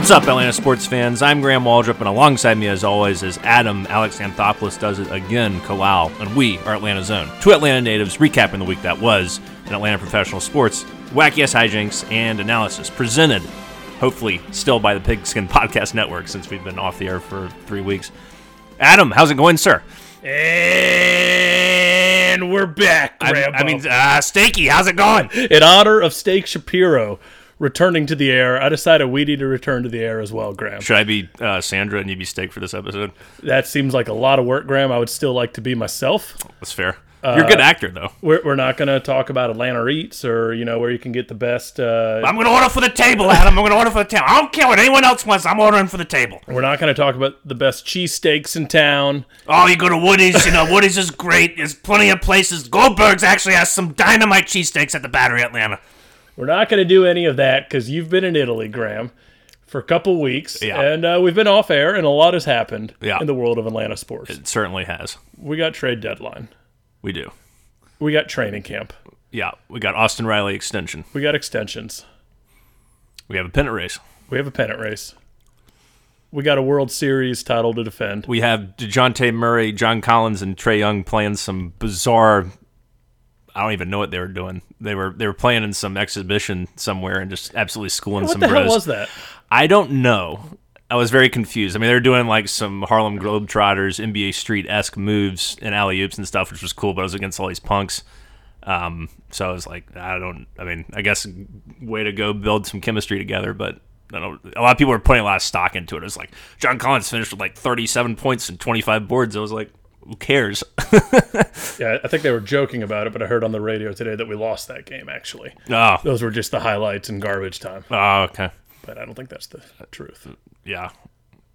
What's up, Atlanta sports fans? I'm Graham Waldrop, and alongside me, as always, is Adam Alex Anthopoulos does it again, Kalal, and we are Atlanta Zone. Two Atlanta natives recapping the week that was in Atlanta professional sports, wacky ass hijinks, and analysis presented, hopefully, still by the Pigskin Podcast Network since we've been off the air for three weeks. Adam, how's it going, sir? And we're back, I, I mean, uh, Stakey, how's it going? in honor of Steak Shapiro returning to the air, I decided we need to return to the air as well, Graham. Should I be uh, Sandra and you be Steak for this episode? That seems like a lot of work, Graham. I would still like to be myself. That's fair. You're a good actor, though. We're, we're not going to talk about Atlanta Eats or, you know, where you can get the best. Uh, I'm going to order for the table, Adam. I'm going to order for the table. I don't care what anyone else wants. I'm ordering for the table. we're not going to talk about the best cheesesteaks in town. Oh, you go to Woody's. You know, Woody's is great. There's plenty of places. Goldberg's actually has some dynamite cheesesteaks at the Battery Atlanta. We're not going to do any of that because you've been in Italy, Graham, for a couple weeks. Yeah. And uh, we've been off air, and a lot has happened Yeah. in the world of Atlanta sports. It certainly has. We got trade deadline. We do. We got training camp. Yeah, we got Austin Riley extension. We got extensions. We have a pennant race. We have a pennant race. We got a World Series title to defend. We have DeJounte Murray, John Collins, and Trae Young playing some bizarre. I don't even know what they were doing. They were they were playing in some exhibition somewhere and just absolutely schooling What some the bros. hell was that? I don't know. I was very confused. I mean, they were doing like some Harlem Globetrotters, NBA Street esque moves and alley oops and stuff, which was cool. But I was against all these punks, um, so I was like, I don't. I mean, I guess way to go build some chemistry together. But I don't. A lot of people were putting a lot of stock into it. It was like John Collins finished with like 37 points and 25 boards. I was like, who cares? Yeah, I think they were joking about it, but I heard on the radio today that we lost that game, actually. oh, Those were just the highlights and garbage time. oh, okay, But I don't think that's the truth. yeah.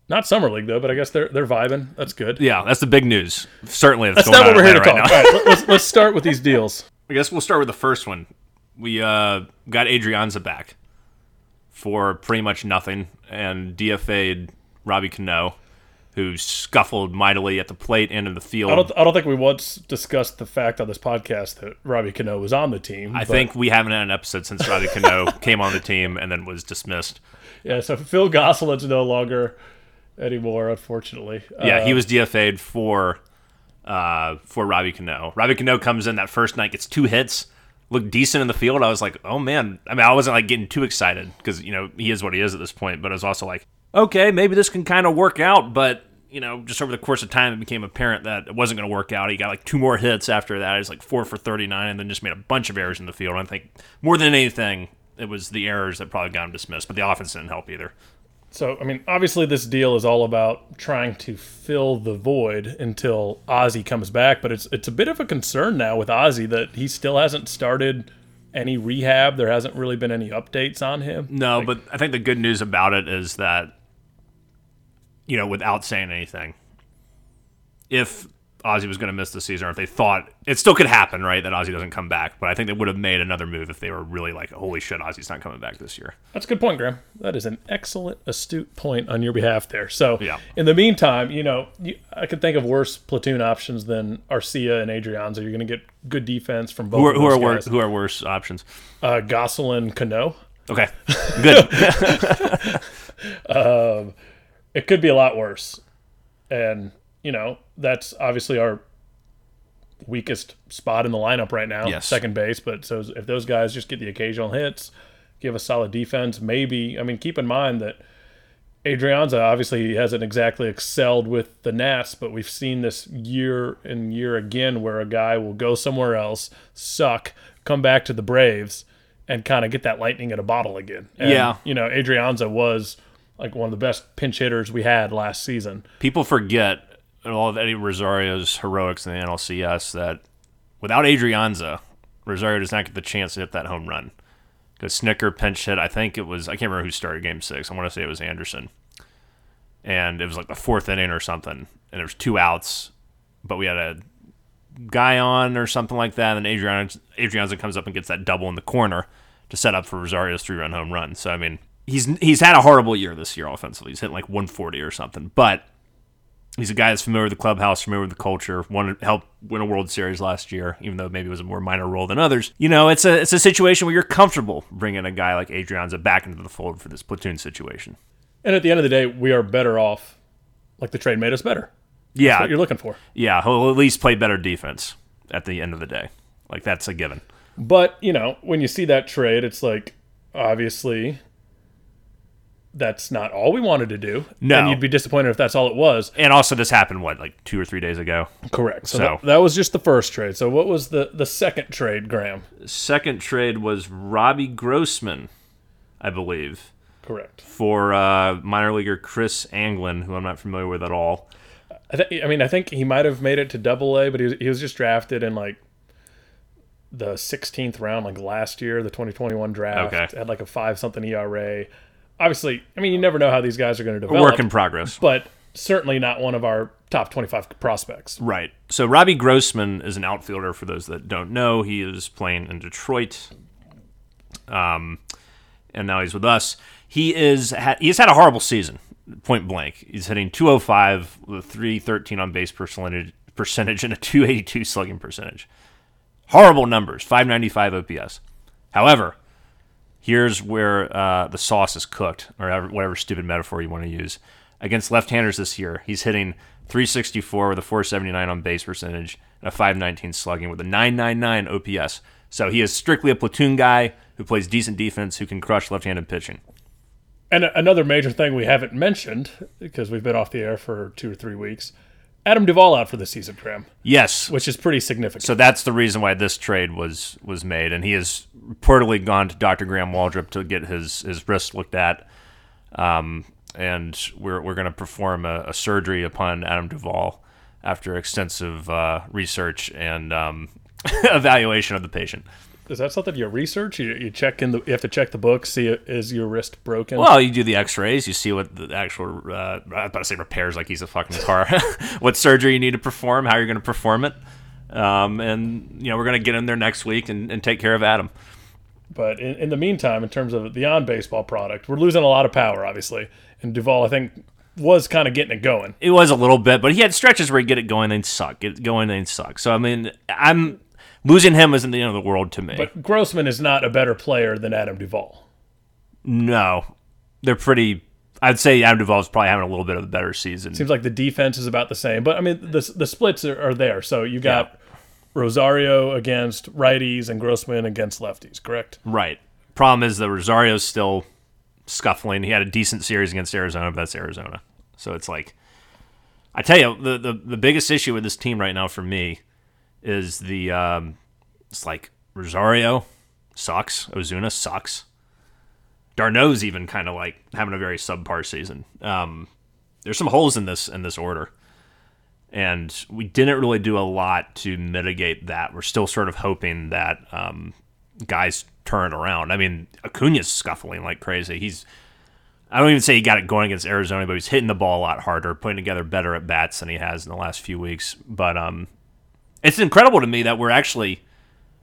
Not Summer League, though, but I guess they're, they're vibing. That's good. Yeah, that's the big news. Certainly, that's, That's going not what we're here to Atlanta talk right now. All right, let's, let's start with these deals. I guess we'll start with the first one. We uh, got Adrianza back for pretty much nothing and DFA'd Robbie Cano, who scuffled mightily at the plate and in the field. I don't, I don't think we once discussed the fact on this podcast that Robbie Cano was on the team. I but- think we haven't had an episode since Robbie Cano came on the team and then was dismissed. Yeah, so Phil Gosselin's no longer anymore, unfortunately. Yeah, Uh, he was DFA'd for uh, for Robbie Cano. Robbie Cano comes in that first night, gets two hits, looked decent in the field. I was like, oh man. I mean, I wasn't like getting too excited because you know he is what he is at this point. But I was also like, okay, maybe this can kind of work out. But you know, just over the course of time, it became apparent that it wasn't going to work out. He got like two more hits after that. He was like four for thirty nine, and then just made a bunch of errors in the field. And I think more than anything. It was the errors that probably got him dismissed, but the offense didn't help either. So, I mean, obviously, this deal is all about trying to fill the void until Ozzy comes back. But it's it's a bit of a concern now with Ozzy that he still hasn't started any rehab. There hasn't really been any updates on him. No, but I think the good news about it is that, you know, without saying anything, if Ozzy was going to miss the season, or if they thought it still could happen, right, that Ozzy doesn't come back, but I think they would have made another move if they were really like, holy shit, Ozzy's not coming back this year. That's a good point, Graham. That is an excellent, astute point on your behalf there. So, Yeah. in the meantime, you know, you, I could think of worse platoon options than Arcia and Adrianza. You're going to get good defense from both Who are, of who are worse? Who are worse options? Uh, Gosselin, Cano. Okay, good. it could be a lot worse. And, you know, that's obviously our weakest spot in the lineup right now, Yes. second base. But so if those guys just get the occasional hits, give a solid defense, maybe, I mean, keep in mind that Adrianza obviously hasn't exactly excelled with the Nats, but we've seen this year and year again where a guy will go somewhere else, suck, come back to the Braves, and kind of get that lightning in a bottle again. And, Yeah. You know, Adrianza was like one of the best pinch hitters we had last season. People forget all of Eddie Rosario's heroics in the NLCS that without Adrianza, Rosario does not get the chance to hit that home run. Because Snitker pinch hit, I think it was, I can't remember who started game six. I want to say it was Anderson. And it was like the fourth inning or something. And there was two outs, but we had a guy on or something like that. And Adrianza, Adrianza comes up and gets that double in the corner to set up for Rosario's three run home run. So, I mean, he's he's had a horrible year this year offensively. He's hitting like 140 or something. But he's a guy that's familiar with the clubhouse, familiar with the culture, won helped win a World Series last year, even though maybe it was a more minor role than others. You know, it's a it's a situation where you're comfortable bringing a guy like Adrianza back into the fold for this platoon situation. And at the end of the day, we are better off. Like the trade made us better. Yeah, What you're looking for. yeah, he'll at least play better defense at the end of the day. Like that's a given. But, you know, when you see that trade, it's like, obviously, that's not all we wanted to do. No. And you'd be disappointed if that's all it was. And also, this happened what like two or three days ago. Correct. So, So- that, that was just the first trade. So what was the, the second trade, Graham? Second trade was Robbie Grossman, I believe, Correct. for uh, minor leaguer Chris Anglin, who I'm not familiar with at all. I, th- I mean, I think he might have made it to Double A, but he was, he was just drafted in like the 16th round, like last year, the 2021 draft. Okay. Had like a five something ERA. Obviously, I mean, you never know how these guys are going to develop. Work in progress. but certainly not one of our top 25 prospects. Right. So Robbie Grossman is an outfielder. For those that don't know, he is playing in Detroit. Um, and now he's with us. He is ha- he's had a horrible season. Point blank, he's hitting 205 with a 313 on base percentage percentage and a 282 slugging percentage. Horrible numbers. 595 OPS. However, here's where uh, the sauce is cooked, or whatever, whatever stupid metaphor you want to use. Against left-handers this year, he's hitting 364 with a 479 on base percentage and a 519 slugging with a 999 OPS. So he is strictly a platoon guy who plays decent defense, who can crush left-handed pitching. And another major thing we haven't mentioned, because we've been off the air for two or three weeks, Adam Duvall out for the season, Graham, Yes, which is pretty significant. so that's the reason why this trade was was made, and he has reportedly gone to Dr. Graham Waldrop to get his his wrist looked at, um, and we're we're going to perform a, a surgery upon Adam Duvall after extensive uh, research and um, evaluation of the patient. Is that something you research? You, you check in the. You have to check the book. See is your wrist broken? Well, you do the X-rays, you see what the actual uh, I was about to say repairs, like he's a fucking car. what surgery you need to perform, how you're going to perform it, um, and you know we're going to get in there next week and, and take care of Adam. But in, in the meantime, in terms of the on baseball product, we're losing a lot of power, obviously. And Duvall, I think, was kind of getting it going. It was a little bit, but he had stretches where he'd get it going and suck, get it going and suck. So I mean, I'm losing him isn't the end of the world to me. But Grossman is not a better player than Adam Duvall. no, they're pretty. I'd say Adam Duvall's probably having a little bit of a better season. Seems like the defense is about the same. But I mean, the the splits are, are there. So you got Rosario against righties and Grossman against lefties. Correct. Right. Problem is that Rosario's still scuffling. He had a decent series against Arizona, but that's Arizona. So it's like I tell you, the the, the biggest issue with this team right now for me is the um, it's like Rosario sucks, Ozuna sucks. d'Arnaud's even kind of like having a very subpar season. Um, there's some holes in this in this order, and we didn't really do a lot to mitigate that. We're still sort of hoping that um, guys turn around. I mean, Acuna's scuffling like crazy. He's I don't even say he got it going against Arizona, but he's hitting the ball a lot harder, putting together better at bats than he has in the last few weeks. But um, it's incredible to me that we're actually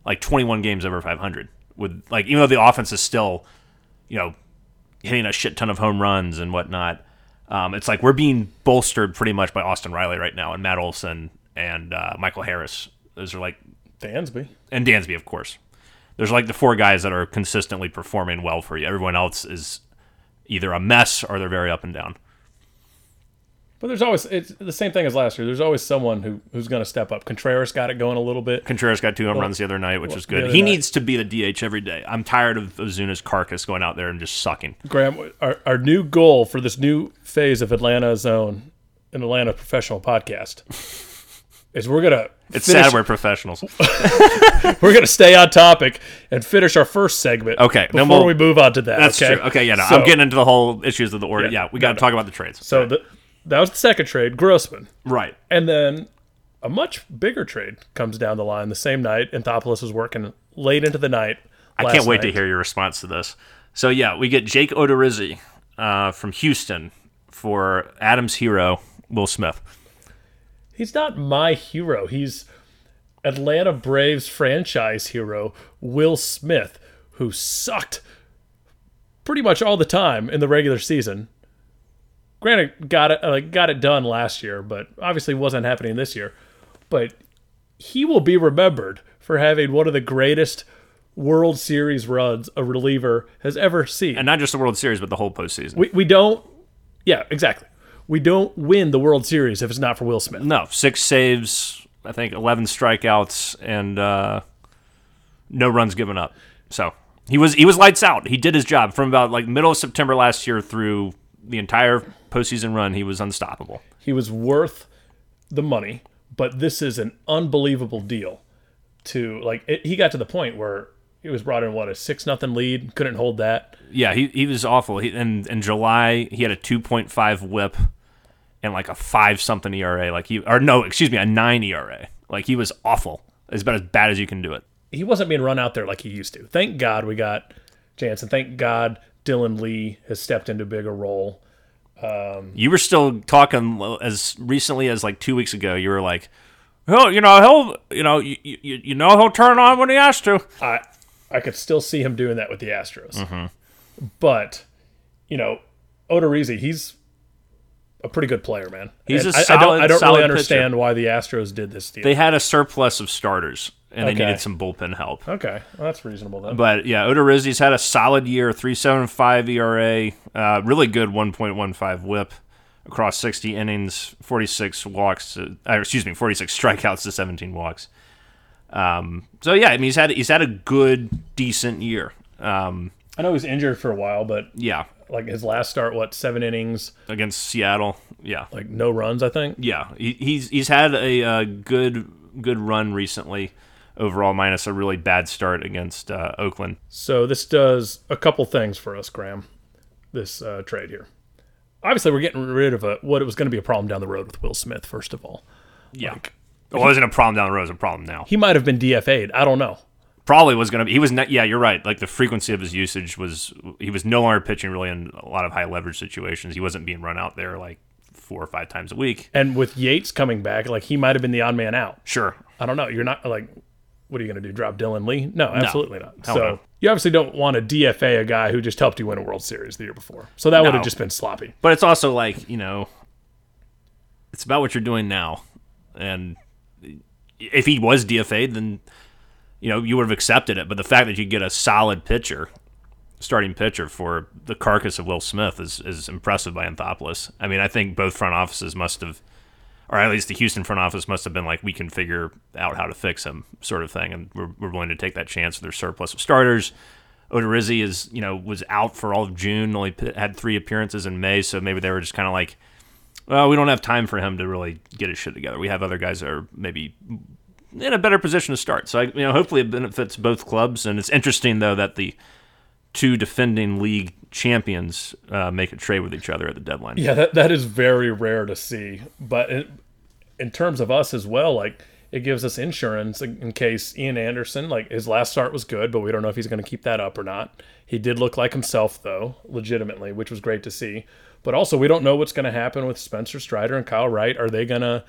like 21 games over 500 with like even though the offense is still, you know, hitting a shit ton of home runs and whatnot. Um, it's like we're being bolstered pretty much by Austin Riley right now and Matt Olson and uh, Michael Harris. Those are like Dansby. and Dansby, of course. There's like the four guys that are consistently performing well for you. Everyone else is either a mess or they're very up and down. But there's always it's the same thing as last year. There's always someone who who's going to step up. Contreras got it going a little bit. Contreras got two home runs the other night, which is good. He night. needs to be the DH every day. I'm tired of Ozuna's carcass going out there and just sucking. Graham, our, our new goal for this new phase of Atlanta Zone, an Atlanta professional podcast, is we're gonna It's finish, sad we're professionals. we're gonna stay on topic and finish our first segment. Okay, before we'll- we move on to that. That's okay? true. Okay, yeah, no, So- I'm getting into the whole issues of the order. Yeah, Yeah, we got to no. talk about the trades. So the, that was the second trade, Grossman, right. and then a much bigger trade comes down the line the same night. Anthopoulos was working late into the night. I can't wait to hear your response to this. So yeah, we get Jake Odorizzi uh, from Houston for Adams' hero, Will Smith. He's not my hero. He's Atlanta Braves franchise hero, Will Smith, who sucked pretty much all the time in the regular season. Granted, got it uh, got it done last year, but obviously wasn't happening this year. But he will be remembered for having one of the greatest World Series runs a reliever has ever seen. and not just the World Series, but the whole postseason. we, we don't Yeah, exactly. We don't win the World Series if it's not for Will Smith. No, six saves, I think 11 strikeouts, and uh, no runs given up. So he was he was lights out. He did his job from about like middle of September last year through the entire postseason run. He was unstoppable. He was worth the money, but this is an unbelievable deal. To like, it, he got to the point where he was brought in what a six nothing lead, couldn't hold that. Yeah, he, he was awful. He, in in July, he had a 2.5 WHIP and like a five something ERA. Like he or no, excuse me, a nine ERA. Like he was awful. It's about as bad as you can do it. He wasn't being run out there like he used to. Thank God we got Jansen. Thank God Dylan Lee has stepped into a bigger role. You were still talking as recently as like two weeks ago. You were like, "He'll, you know, he'll, you know, you, you, you know, he'll turn on when he has to." I I could still see him doing that with the Astros. Mm-hmm. But you know, Odorizzi, he's a pretty good player, man. He's And a I- I, solid- don't, I don't solid really pitcher. understand why the Astros did this deal. They had a surplus of starters, and they Okay. needed some bullpen help. okay, well, that's reasonable then. But yeah, Odorizzi's had a solid year, three seven five ERA, uh, really good one point one five WHIP across sixty innings, forty six walks, uh, uh, excuse me, forty six strikeouts to seventeen walks. Um, so yeah, I mean he's had he's had a good, decent year. Um, I know he was injured for a while, but yeah, like his last start, what seven innings, against Seattle, yeah, like no runs, I think. yeah, he, he's he's had a, uh good good run recently. Overall, minus a really bad start against uh, Oakland. So this does a couple things for us, Graham. This uh, trade here. Obviously, we're getting rid of a, what it was going to be a problem down the road with Will Smith. First of all, Yeah, Like, it wasn't a problem down the road; it's a problem now. he might have been DFA'd. I don't know. probably was going to be. He was not. Yeah, you're right. Like the frequency of his usage was. He was no longer pitching really in a lot of high leverage situations. He wasn't being run out there like four or five times a week. And with Yates coming back, like he might have been the odd man out. Sure. I don't know. You're not like, what are you going to do? Drop Dylan Lee? No, absolutely not. Hell so no. you obviously don't want to DFA a guy who just helped you win a World Series the year before. So that would have just been sloppy. But it's also like you know, it's about what you're doing now, and if he was DFA'd, then you know you would have accepted it. But the fact that you get a solid pitcher, starting pitcher for the carcass of Will Smith is is impressive by Anthopoulos. I mean, I think both front offices must have. Or at least the Houston front office must have been like, we can figure out how to fix him, sort of thing, and we're, we're willing to take that chance. With their surplus of starters, Odorizzi is, you know, was out for all of June. Only had three appearances in May, so maybe they were just kind of like, well, we don't have time for him to really get his shit together. We have other guys that are maybe in a better position to start. So, I, you know, hopefully it benefits both clubs. And it's interesting though that the two defending league champions uh, make a trade with each other at the deadline. Yeah, that, that is very rare to see. But in terms of us as well, like it gives us insurance in, case Ian Anderson, like his last start was good, but we don't know if he's going to keep that up or not. He did look like himself though, legitimately, which was great to see. But also, we don't know what's going to happen with Spencer Strider and Kyle Wright. Are they going to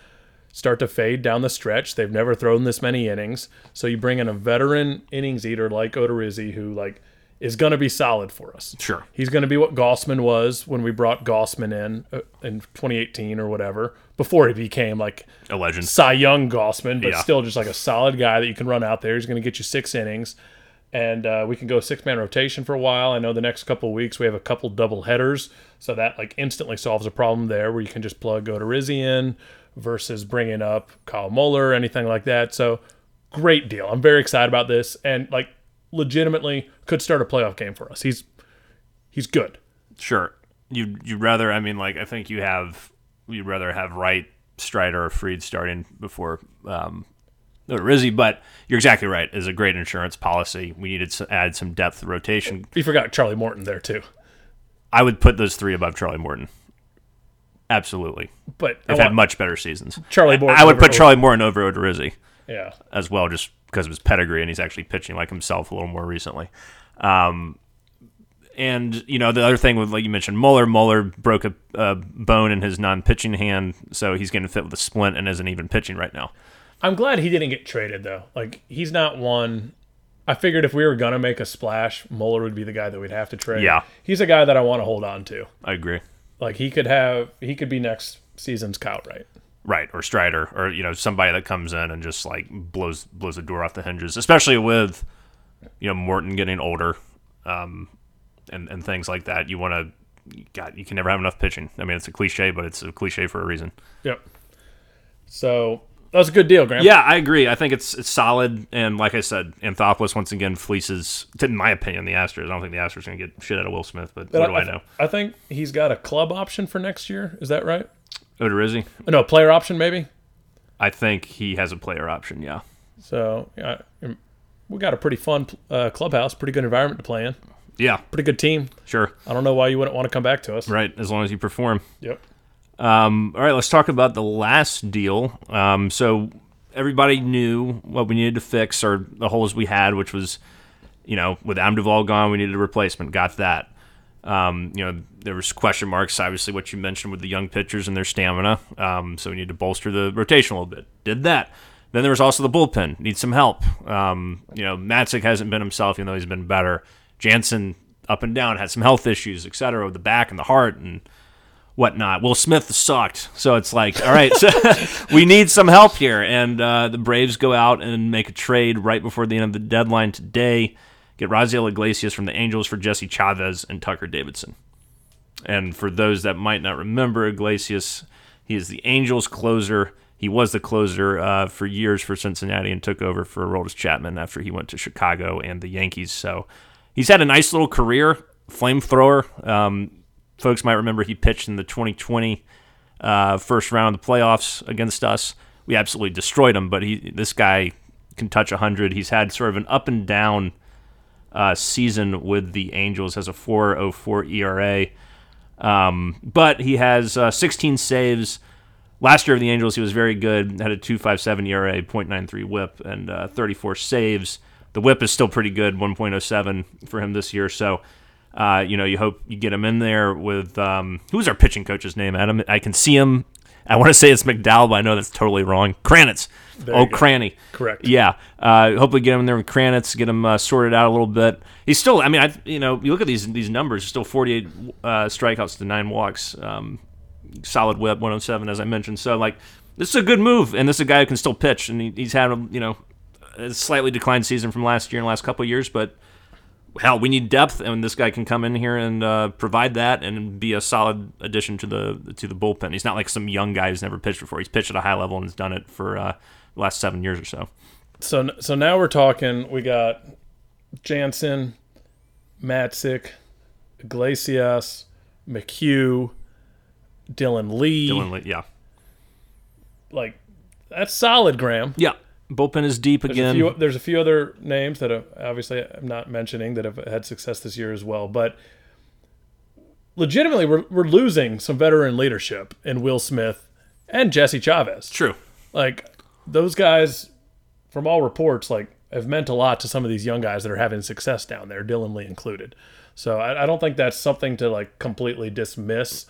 start to fade down the stretch? They've never thrown this many innings, so you bring in a veteran innings eater like Odorizzi, who like is going to be solid for us. Sure. He's going to be what Gausman was when we brought Gausman in uh, in 2018 or whatever, before he became like A legend. Cy Young Gausman, but Yeah. still just like a solid guy that you can run out there. He's going to get you six innings, and uh, we can go six man rotation for a while. I know the next couple of weeks we have a couple double headers, so that like instantly solves a problem there where you can just plug Odorizzi in versus bringing up Kyle Muller, or anything like that. So great deal. I'm very excited about this, and like legitimately could start a playoff game for us. He's he's good. Sure. You you'd rather I mean like I think you have you'd rather have Wright, Strider, or Fried starting before um Rizzi, but you're exactly right. Is a great insurance policy. We needed to add some depth to rotation. You forgot Charlie Morton there too. I would put those three above Charlie Morton. Absolutely. But They've had much better seasons. Charlie Morton. I would put Charlie Morton over Odorizzi Yeah. as well, just because of his pedigree, and he's actually pitching like himself a little more recently. Um, and you know the other thing with like you mentioned Muller, Muller broke a, a bone in his non-pitching hand, so he's getting fit with a splint and isn't even pitching right now. I'm glad he didn't get traded though. Like he's not one. I figured if we were gonna make a splash, Muller would be the guy that we'd have to trade. Yeah. he's a guy that I want to hold on to. I agree. Like he could have, he could be next season's Kyle Wright. Right, or Strider, or you know somebody that comes in and just like blows blows the door off the hinges, especially with you know Morton getting older, um, and and things like that. You want to God, you can never have enough pitching. I mean, it's a cliche, but it's a cliche for a reason. Yep. So that was a good deal, Graham. Yeah, I agree. I think it's it's solid, and like I said, Anthopoulos once again fleeces. In my opinion, the Astros. I don't think the Astros are going to get shit out of Will Smith, but, what do I, know? I think he's got a club option for next year. Is that right? Odorizzi? No, player option maybe. I think he has a player option. Yeah. So yeah, we got a pretty fun uh, clubhouse, pretty good environment to play in. Yeah, pretty good team. Sure. I don't know why you wouldn't want to come back to us. Right, as long as you perform. Yep. Um, all right, let's talk about the last deal. Um, so everybody knew what we needed to fix or the holes we had, which was, you know, with Adam Duvall gone, we needed a replacement. Got that. Um, you know, there was question marks, obviously, what you mentioned with the young pitchers and their stamina. Um, so we need to bolster the rotation a little bit. Did that. Then there was also the bullpen. Needs some help. Um, you know, Matzek hasn't been himself, even though he's been better. Jansen up and down had some health issues, et cetera, with the back and the heart and whatnot. Will Smith sucked, so it's like, all right, so we need some help here. And uh, the Braves go out and make a trade right before the end of the deadline today. Get Raisel Iglesias from the Angels for Jesse Chavez and Tucker Davidson. And for those that might not remember, Iglesias, he is the Angels closer. He was the closer uh, for years for Cincinnati and took over for Aroldis Chapman after he went to Chicago and the Yankees. So he's had a nice little career, flamethrower. Um, folks might remember he pitched in the 2020 uh, first round of the playoffs against us. We absolutely destroyed him, but he this guy can touch 100. He's had sort of an up and down uh, season with the Angels, has a 4.04 ERA, um, but he has uh, 16 saves. Last year of the Angels, he was very good. Had a 2.57 ERA, 0.93 WHIP, and uh, 34 saves. The WHIP is still pretty good, 1.07 for him this year. So uh, you know, you hope you get him in there with um, who's our pitching coach's name, Adam? I can see him. I want to say it's McDowell, but I know that's totally wrong. Kranitz. Oh, Cranny. Correct. Yeah. Uh, hopefully get him in there with Kranitz, get him uh, sorted out a little bit. He's still, I mean, I you know, you look at these these numbers, still 48 uh, strikeouts to nine walks, um, solid whip, 107, as I mentioned. So, like, this is a good move, and this is a guy who can still pitch, and he, he's had, a, you know, a slightly declined season from last year and last couple years, but – hell, we need depth, and this guy can come in here and uh, provide that and be a solid addition to the to the bullpen. He's not like some young guy who's never pitched before. He's pitched at a high level and has done it for uh, last seven years or so. So so now we're talking. We got Jansen, Matzek, Iglesias, McHugh, Dylan Lee. Dylan Lee, yeah. Like that's solid, Graham. Yeah bullpen is deep there's again. A few, there's a few other names that have, obviously I'm not mentioning that have had success this year as well, but legitimately we're, we're losing some veteran leadership in Will Smith and Jesse Chavez. True. Like those guys, from all reports, like have meant a lot to some of these young guys that are having success down there, Dylan Lee included. So I, I don't think that's something to like completely dismiss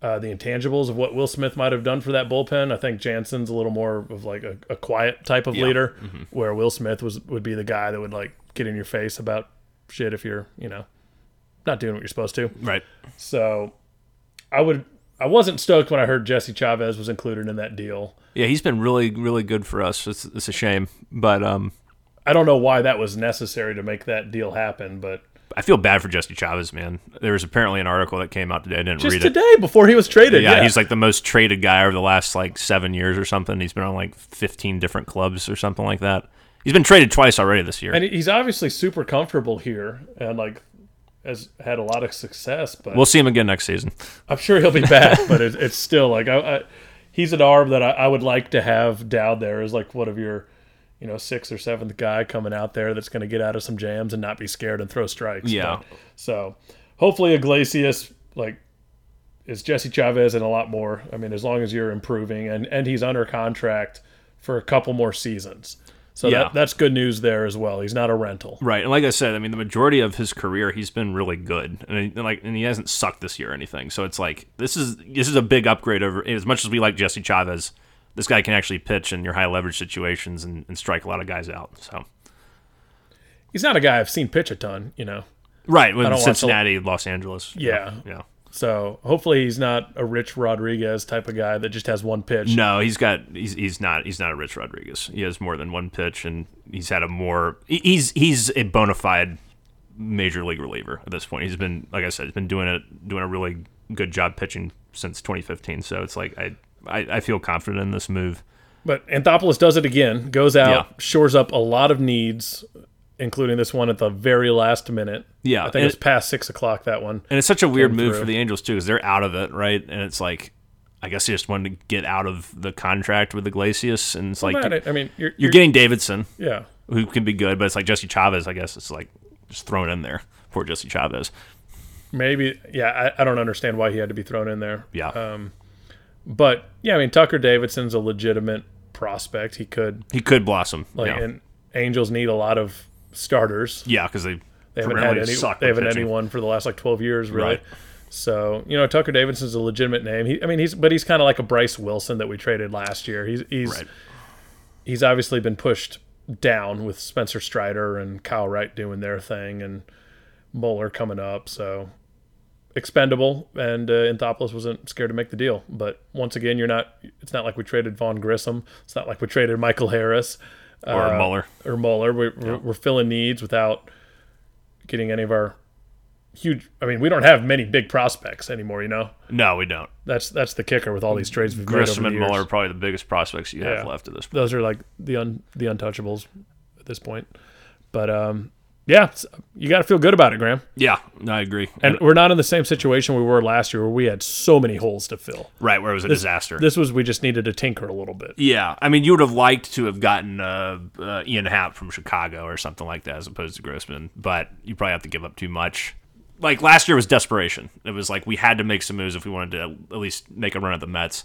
uh, the intangibles of what Will Smith might have done for that bullpen. I think Jansen's a little more of like a, a quiet type of yeah. leader, mm-hmm. where Will Smith was would be the guy that would like get in your face about shit if you're you know not doing what you're supposed to. Right. So I would I wasn't stoked when I heard Jesse Chavez was included in that deal. Yeah, he's been really really good for us. It's, it's a shame, but um, I don't know why that was necessary to make that deal happen, but I feel bad for Jesse Chavez, man. There was apparently an article that came out today. I didn't Just read it today before he was traded. Yeah, yeah, he's like the most traded guy over the last like seven years or something. He's been on like 15 different clubs or something like that. He's been traded twice already this year, and he's obviously super comfortable here and like has had a lot of success. But we'll see him again next season. I'm sure he'll be back, but it, it's still like I, I, he's an arm that I, I would like to have down there as like one of your you know, sixth or seventh guy coming out there that's going to get out of some jams and not be scared and throw strikes. Yeah. But, so hopefully Iglesias like is Jesse Chavez and a lot more. I mean, as long as you're improving and and he's under contract for a couple more seasons. So yeah. that, that's good news there as well. He's not a rental, right? And like I said, I mean, the majority of his career, he's been really good, and, like, and he hasn't sucked this year or anything. So it's like this is this is a big upgrade over as much as we like Jesse Chavez this guy can actually pitch in your high leverage situations and, and strike a lot of guys out. So he's not a guy I've seen pitch a ton, you know. Right, with Cincinnati, to... Los Angeles. Yeah. Yeah. So hopefully he's not a Rich Rodriguez type of guy that just has one pitch. No, he's got he's he's not he's not a Rich Rodriguez. He has more than one pitch, and he's had a more he's he's a bona fide major league reliever at this point. He's been, like I said, he's been doing it, doing a really good job pitching since 2015. So it's like I, I, I feel confident in this move. But Anthopoulos does it again, goes out, Yeah. shores up a lot of needs, including this one at the very last minute. Yeah, I think and it was past six o'clock that one. And it's such a weird move through. for the Angels too, because they're out of it, right? And it's like, I guess they just wanted to get out of the contract with Iglesias, and it's like Matt, I mean, you're, you're you're getting Davidson, yeah. who can be good, but it's like Jesse Chavez. I guess it's like just thrown in there. Poor Jesse Chavez. Maybe, yeah, I, I don't understand why he had to be thrown in there. Yeah, Um, But yeah, I mean, Tucker Davidson's a legitimate prospect. He could he could blossom. like, yeah, and Angels need a lot of starters. yeah, because they They haven't had any. They haven't had anyone for the last like twelve years, really. Right. So you know, Tucker Davidson's a legitimate name. He, I mean, he's but he's kind of like a Bryce Wilson that we traded last year. He's he's Right. he's obviously been pushed down with Spencer Strider and Kyle Wright doing their thing and Muller coming up. So expendable, and uh, Anthopoulos wasn't scared to make the deal. But once again, you're not. It's not like we traded Vaughn Grissom. It's not like we traded Michael Harris or uh, Muller. or Muller. We're, we're, we're filling needs without getting any of our huge. I mean, we don't have many big prospects anymore. You know, No, we don't. that's that's the kicker with all these trades we've Grissom and. Muller are probably the biggest prospects you have Yeah. left at this point. Those are like the un, the untouchables at this point. But um, yeah, you got to feel good about it, Graham. Yeah, I agree. And we're not in the same situation we were last year, where we had so many holes to fill. right, where it was a disaster. This was we just needed to tinker a little bit. Yeah, I mean, you would have liked to have gotten uh, uh, Ian Happ from Chicago or something like that, as opposed to Grossman, but you probably have to give up too much. Like last year was desperation. It was like we had to make some moves if we wanted to at least make a run at the Mets.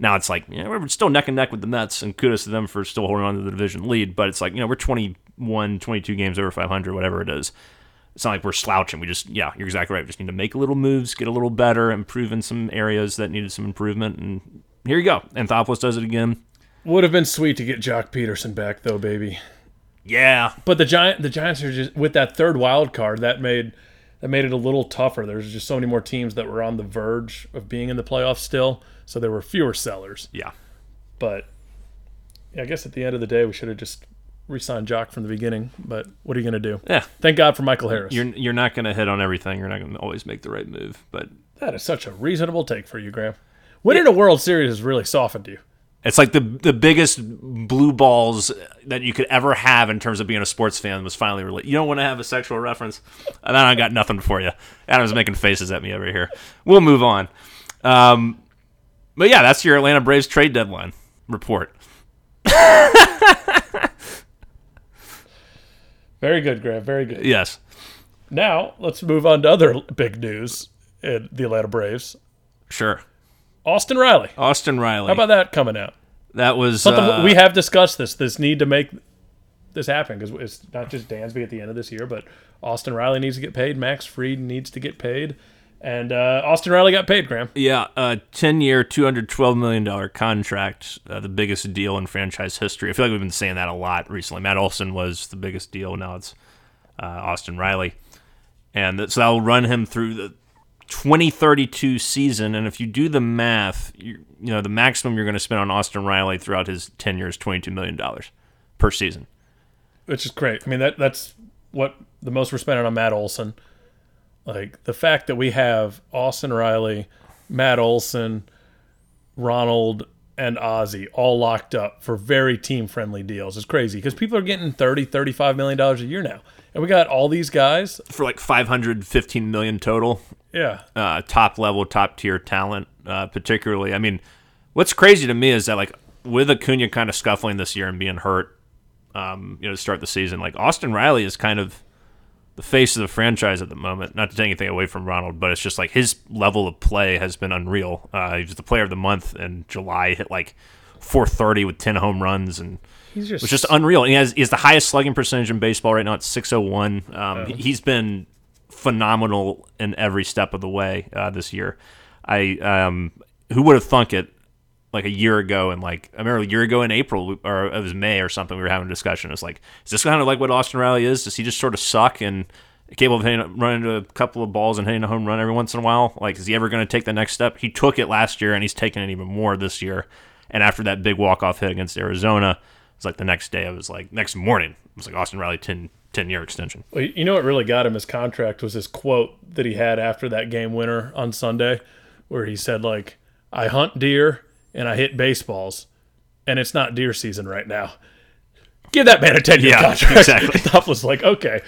Now it's like yeah, we're still neck and neck with the Mets, and kudos to them for still holding on to the division lead. But it's like you know we're 21, 22 games over 500, whatever it is. It's not like we're slouching. We just yeah, you're exactly right. We just need to make a little moves, get a little better, improve in some areas that needed some improvement, and here you go. Anthopoulos does it again. Would have been sweet to get Joc Pederson back though, baby. Yeah, But the giant the Giants are just with that third wild card that made that made it a little tougher. There's just so many more teams that were on the verge of being in the playoffs still, so there were fewer sellers. yeah, But yeah, I guess at the end of the day, we should have just re-signed Joc from the beginning. But what are you going to do? yeah. Thank God for Michael Harris. You're you're not going to hit on everything. You're not going to always make the right move, but that is such a reasonable take for you, Graham. Winning a World Series has really softened you. it's like the the biggest blue balls that you could ever have in terms of being a sports fan was finally released. You don't want to have a sexual reference, and then I got nothing for you. Adam's making faces at me over here. We'll move on. Um, but yeah, that's your Atlanta Braves trade deadline report. Very good, Graham. Very good. Yes, Now let's move on to other big news in the Atlanta Braves. sure. Austin Riley. Austin Riley. How about that coming out? that was Something uh, we have discussed this. This need to make this happen because it's not just Dansby at the end of this year, but Austin Riley needs to get paid. Max Fried needs to get paid, and uh, Austin Riley got paid. Graham. Yeah, a 10 year, $212 million contract, uh, the biggest deal in franchise history. I feel like we've been saying that a lot recently. Matt Olson was the biggest deal. Now it's uh, Austin Riley. And that- so that'll run him through the 2032 season. And if you do the math, you, you know, the maximum you're going to spend on Austin Riley throughout his 10 years, $22 million per season. which is great. I mean that that's what the most we're spending on Matt Olson. Like the fact that we have Austin Riley, Matt Olson, Ronald, and Ozzy all locked up for very team friendly deals is crazy because people are getting 30 35 million dollars a year now. And we got all these guys. For like 515 million total. Yeah. uh, top level, top tier talent, uh, particularly. I mean, what's crazy to me is that like with Acuna kind of scuffling this year and being hurt, um, you know, to start the season, like Austin Riley is kind of the face of the franchise at the moment. Not to take anything away from Ronald, but it's just like his level of play has been unreal. Uh, he was the player of the month in July, hit like 430 with 10 home runs and He's just, it's just unreal. And he has, he has the highest slugging percentage in baseball right now at 601. Um, he- He's been phenomenal in every step of the way uh, this year. I um, who would have thunk it like a year ago and like I remember a year ago in April or it was May or something we were having a discussion. It's like is this kind of like what Austin Riley is? Does he just sort of suck and capable of hitting, running into a couple of balls and hitting a home run every once in a while? Like is he ever going to take the next step? He took it last year and he's taking it even more this year. And after that big walk off hit against Arizona, it's like the next day I was like next morning it was like Austin Riley 10 ten year extension. Well, you know what really got him his contract was his quote that he had after that game winner on Sunday, where he said like, "I hunt deer and I hit baseballs, and it's not deer season right now." Give that man a ten year Yeah, contract. exactly. Top was like, okay,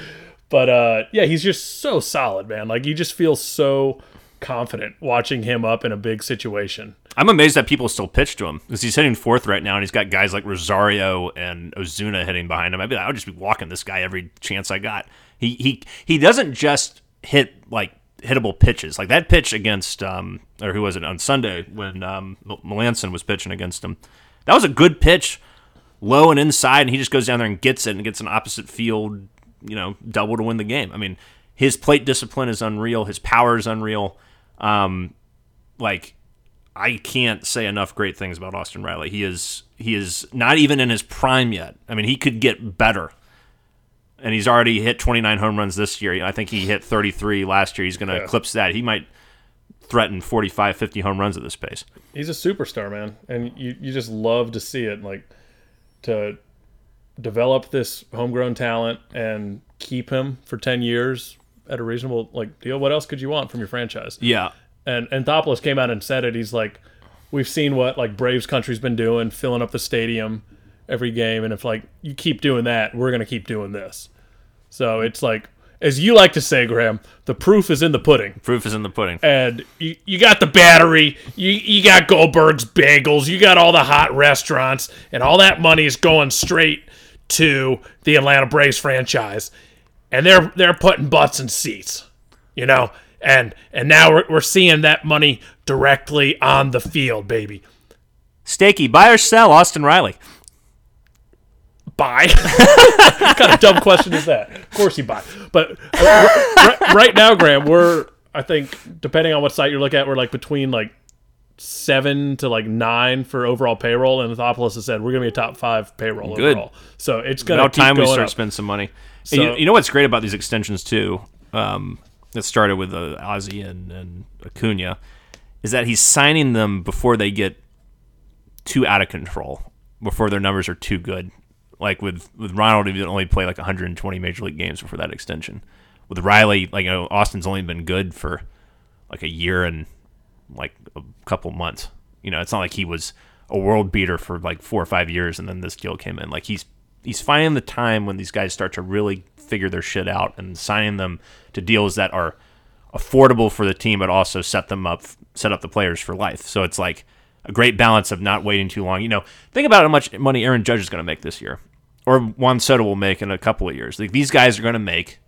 but uh, yeah, he's just so solid, man. Like you just feel so confident watching him up in a big situation. I'm amazed that people still pitch to him because he's hitting fourth right now, and he's got guys like Rosario and Ozuna hitting behind him. I'd be like, I would just be walking this guy every chance I got. He he he doesn't just hit like hittable pitches like that pitch against um or who was it on Sunday when um Melancon was pitching against him. That was a good pitch, low and inside, and he just goes down there and gets it and gets an opposite field, you know, double to win the game. I mean, his plate discipline is unreal. His power is unreal. Um, like I can't say enough great things about Austin Riley. He is he is not even in his prime yet. I mean, he could get better. And he's already hit 29 home runs this year. I think he hit 33 last year. He's going to Yeah. eclipse that. He might threaten 45, 50 home runs at this pace. He's a superstar, man, and you you just love to see it. Like to develop this homegrown talent and keep him for ten years at a reasonable like deal. What else could you want from your franchise? Yeah. And Anthopoulos came out and said it. He's like, we've seen what like Braves country's been doing, filling up the stadium every game, and if like you keep doing that, we're gonna keep doing this. So it's like, as you like to say, Graham, the proof is in the pudding Proof is in the pudding. and you, you got the battery, you, you got Goldberg's bagels, you got all the hot restaurants, and all that money is going straight to the Atlanta Braves franchise, and they're they're putting butts in seats, you know, and and now we're, we're seeing that money directly on the field, baby. Stakey, buy or sell Austin Riley? Buy. what kind of dumb question is that? Of course you buy. But uh, right, right now, Graham, we're I think depending on what site you're looking at, we're like between like seven to like nine for overall payroll, and Anthopoulos has said we're gonna be a top five payroll Good. overall. So it's gonna About keep time we start up. spending some money. So- you, you know what's great about these extensions too? Um, that started with uh, Ozzy and, and Acuna, is that he's signing them before they get too out of control, before their numbers are too good. Like with with Ronald, he only play like 120 major league games before that extension. With Riley, like you know, Austin's only been good for like a year and like a couple months. You know, it's not like he was a world beater for like four or five years and then this deal came in. Like he's he's finding the time when these guys start to really figure their shit out and signing them to deals that are affordable for the team but also set them up set up the players for life. So it's like a great balance of not waiting too long. You know, think about how much money Aaron Judge is going to make this year or Juan Soto will make in a couple of years. Like these guys are going to make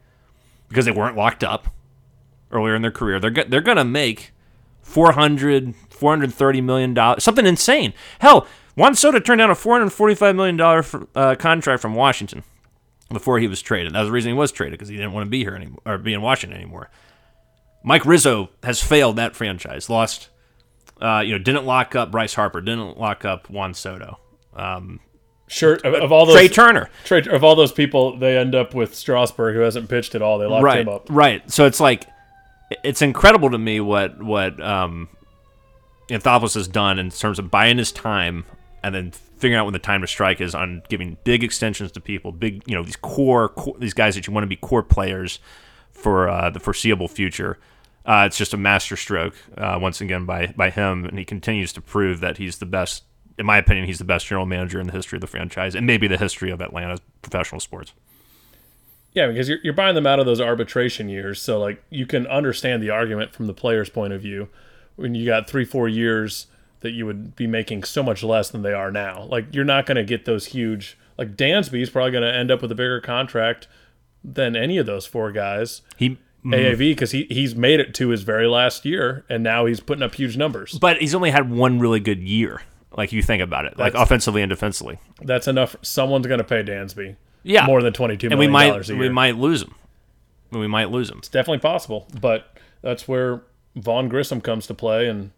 because they weren't locked up earlier in their career. They're they're going to make 400 430 million dollars something insane hell juan soto turned down a 445 million dollar uh, contract from washington before he was traded that was the reason he was traded because he didn't want to be here anymore or be in washington anymore mike rizzo has failed that franchise lost uh, you know didn't lock up bryce harper didn't lock up juan soto um, Sure, of, of all those trea turner Trea- of all those people, they end up with Strasburg, who hasn't pitched at all. They locked right him up. right so it's like it's incredible to me what what um Anthopoulos has done in terms of buying his time and then figuring out when the time to strike is on giving big extensions to people, big you know these core, core these guys that you want to be core players for uh, the foreseeable future. Uh, it's just a masterstroke uh, once again by by him, and he continues to prove that he's the best. In my opinion, he's the best general manager in the history of the franchise, and maybe the history of Atlanta's professional sports. Yeah, because you're, you're buying them out of those arbitration years. So, like, you can understand the argument from the player's point of view when you got three, four years that you would be making so much less than they are now. Like, you're not going to get those huge. Like, Dansby's probably going to end up with a bigger contract than any of those four guys. He mm. AAV because he, he's made it to his very last year and now he's putting up huge numbers. But he's only had one really good year. Like you think about it, like That's- offensively and defensively. That's enough. Someone's going to pay Dansby Yeah, more than twenty two and we million might dollars a year. we might lose him. We might lose him. It's definitely possible, but that's where Vaughn Grissom comes to play, and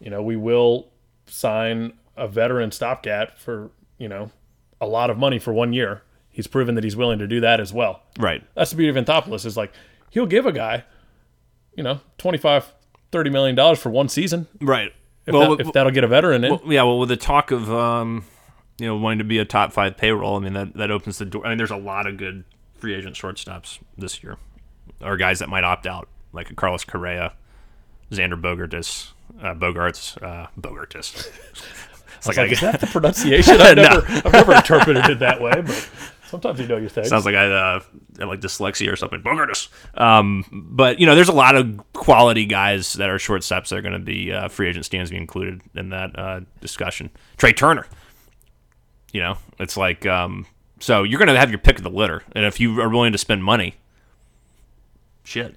you know we will sign a veteran stopgap for you know a lot of money for one year. He's proven that he's willing to do that as well. Right. That's the beauty of Anthopoulos is like he'll give a guy, you know, 25 30 million dollars for one season Right. If, well, that, if that'll get a veteran in. well, yeah. Well, with the talk of um, you know wanting to be a top five payroll, I mean that that opens the door. I mean, there's a lot of good free agent shortstops this year, or guys that might opt out, like a Carlos Correa, Xander Bogartis, uh, Bogarts, uh, Bogartis. It's like, Like, is that the pronunciation? I've No. never, I've never interpreted it that way, but sometimes you know your things. sounds like I uh, have like dyslexia or something. Bogartis. Um, but you know, there's a lot of quality guys that are shortstops that are going to be uh, free agent stands be included in that uh, discussion. Trea Turner. You know, it's like um, so you're going to have your pick of the litter, and if you are willing to spend money, shit,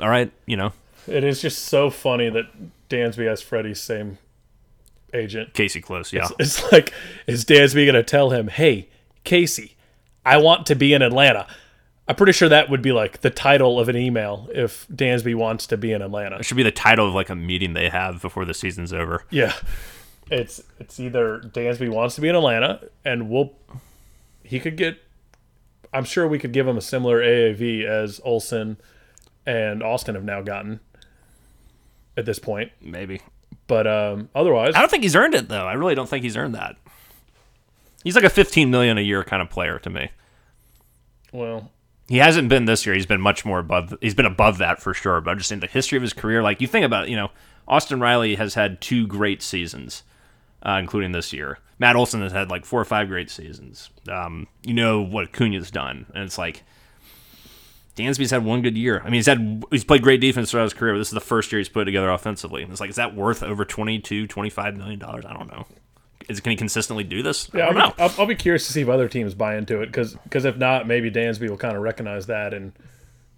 all right, you know, It is just so funny that Dansby has Freddie's same agent. Casey Close, yeah, It's like, is Dansby going to tell him, hey, Casey, I want to be in Atlanta? I'm pretty sure that would be like the title of an email if Dansby wants to be in Atlanta. it should be the title of like a meeting they have before the season's over. Yeah. It's it's either Dansby wants to be in Atlanta and we'll he could get I'm sure we could give him a similar AAV as Olson and Austin have now gotten at this point. Maybe But um otherwise I don't think he's earned it though. I really don't think he's earned that. He's like a 15 million a year kind of player to me. well He hasn't been this year. He's been much more above. He's been above that for sure. But I'm just in the history of his career, like you think about, it, you know, Austin Riley has had two great seasons, uh, including this year. Matt Olson has had like four or five great seasons. Um, you know what Acuna's done, and it's like Dansby's had one good year. I mean, he's had he's played great defense throughout his career. But this is the first year he's put it together offensively. And it's like, is that worth over 22, 25 million dollars? I don't know. Is can he consistently do this? Yeah, I'll don't be, know. I'll, I'll be curious to see if other teams buy into it because because if not, maybe Dansby will kind of recognize that and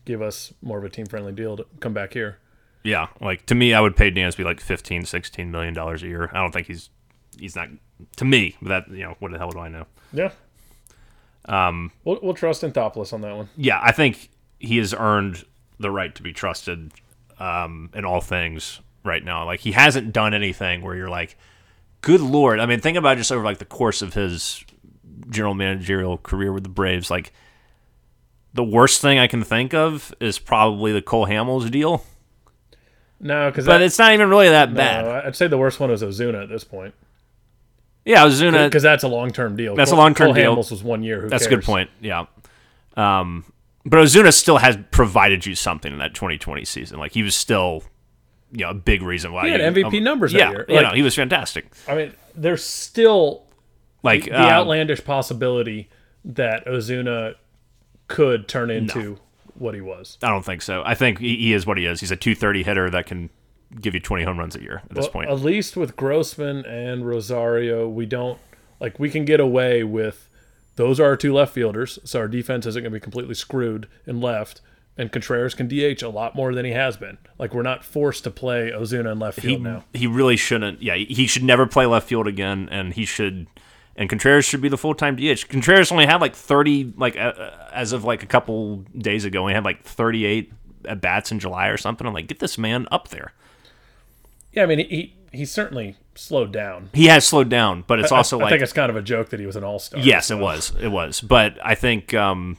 give us more of a team friendly deal to come back here. Yeah, like to me, I would pay Dansby like 15, 16 million dollars a year. I don't think he's he's not to me. But that you know, what the hell do I know? Yeah. Um, we'll, we'll trust Anthopoulos on that one. Yeah, I think he has earned the right to be trusted um, in all things right now. Like he hasn't done anything where you're like, good lord. I mean, think about just over like the course of his general managerial career with the Braves. Like the worst thing I can think of is probably the Cole Hamels deal. No, because But it's not even really that bad. I'd say the worst one was Ozuna at this point. Yeah, Ozuna. because that's a long term deal. That's a long-term Cole deal. Hamels was one year. Who That's a good point. Yeah. Um, but Ozuna still has provided you something in that 2020 season. Like he was still, you know, a big reason why He had you- MVP numbers that Yeah, year. you know, he was fantastic. I mean, there's still Like the um, outlandish possibility that Ozuna could turn into what he was. I don't think so. I think he, he is what he is. He's a 230 hitter that can give you 20 home runs a year at this Well, point. At least with Grossman and Rosario, we don't like we can get away with those are our two left fielders, so our defense isn't going to be completely screwed in left. And Contreras can DH a lot more than he has been. Like we're not forced to play Ozuna in left he field now. he really shouldn't. Yeah, he should never play left field again, and he should. And Contreras should be the full time DH. Contreras only had like 30, like uh, uh, as of like a couple days ago, he had like 38 at bats in July or something. I'm like, get this man up there. Yeah, I mean he he certainly slowed down. He has slowed down, but it's also I, I like think it's kind of a joke that he was an all star. yes, it was, it was. But I think um,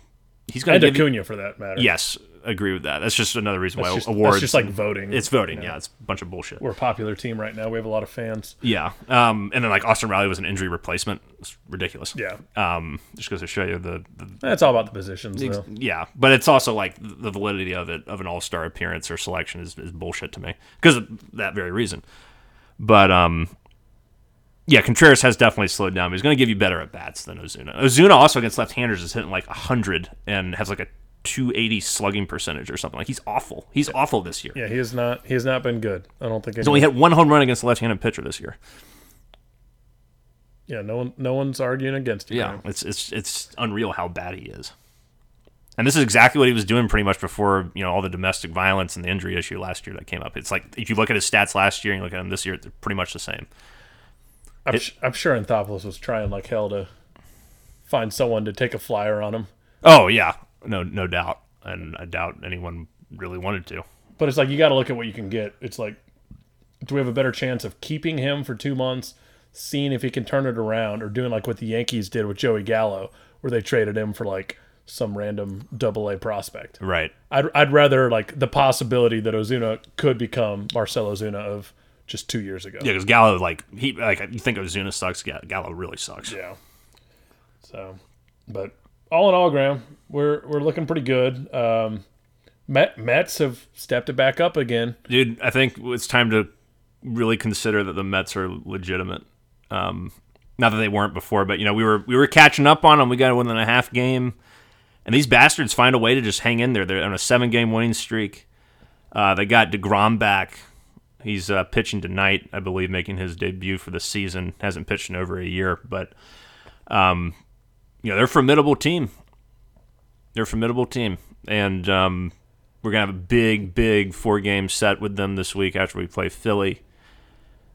he's going to you, Acuna for that matter. yes, agree with that. That's just another reason That's why just, awards. that's just like voting. it's voting. Yeah, it's a bunch of bullshit. we're a popular team right now. We have a lot of fans. Yeah, um, and then like Austin Riley was an injury replacement. It's ridiculous. Yeah, Um, just goes to show you the, the that's all about the positions. Though. yeah, but it's also like the validity of it of an All Star appearance or selection is, is bullshit to me because of that very reason. But um, yeah, Contreras has definitely slowed down. But he's going to give you better at bats than Ozuna. Ozuna also against left-handers is hitting like hundred and has like a 280 slugging percentage or something. Like he's awful. He's awful this year. Yeah, he has not. He has not been good. I don't think. He's only hit one home run against a left-handed pitcher this year. Yeah, no one. No one's arguing against you. Yeah, it's it's it's unreal how bad he is. And this is exactly what he was doing pretty much before you know all the domestic violence and the injury issue last year that came up. It's like if you look at his stats last year and you look at him this year, they're pretty much the same. I'm, sh- I'm sure Anthopoulos was trying like hell to find someone to take a flyer on him. Oh yeah, no no doubt, and I doubt anyone really wanted to. But it's like you got to look at what you can get. It's like, do we have a better chance of keeping him for two months, seeing if he can turn it around, or doing like what the Yankees did with Joey Gallo, where they traded him for like some random double A prospect? Right. I'd, I'd rather like the possibility that Ozuna could become Marcell Ozuna of just two years ago. Yeah, because Gallo like he like you think Ozuna sucks. Ga- Gallo really sucks. Yeah. So, but all in all, Graham, we're we're looking pretty good. Um, Met, Mets have stepped it back up again. Dude, I think it's time to really consider that the Mets are legitimate. Um, not that they weren't before, but you know we were we were catching up on them. We got a one and a half game, and these bastards find a way to just hang in there. They're on a seven game winning streak. Uh, they got Degrom back. He's uh, pitching tonight, I believe, making his debut for the season. Hasn't pitched in over a year, but um, you know they're a formidable team. They're a formidable team, and um, we're gonna have a big, big four game set with them this week after we play Philly.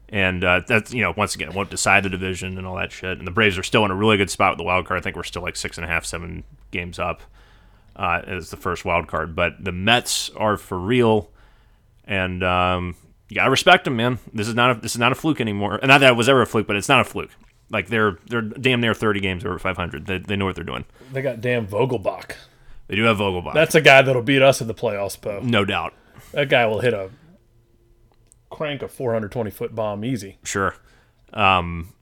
And uh, that's you know once again won't decide the division and all that shit. And the Braves are still in a really good spot with the wild card. I think we're still like six and a half, seven games up uh, as the first wild card. But the Mets are for real, and um, you gotta respect them, man. This is not a, this is not a fluke anymore. And not that it was ever a fluke, but it's not a fluke. Like they're they're damn near thirty games over five hundred. They, they know what they're doing. They got damn Vogelbach. They do have Vogelbach, That's a guy that'll beat us in the playoffs, Poe. no doubt. That guy will hit a crank a 420 foot bomb easy. Sure. Um,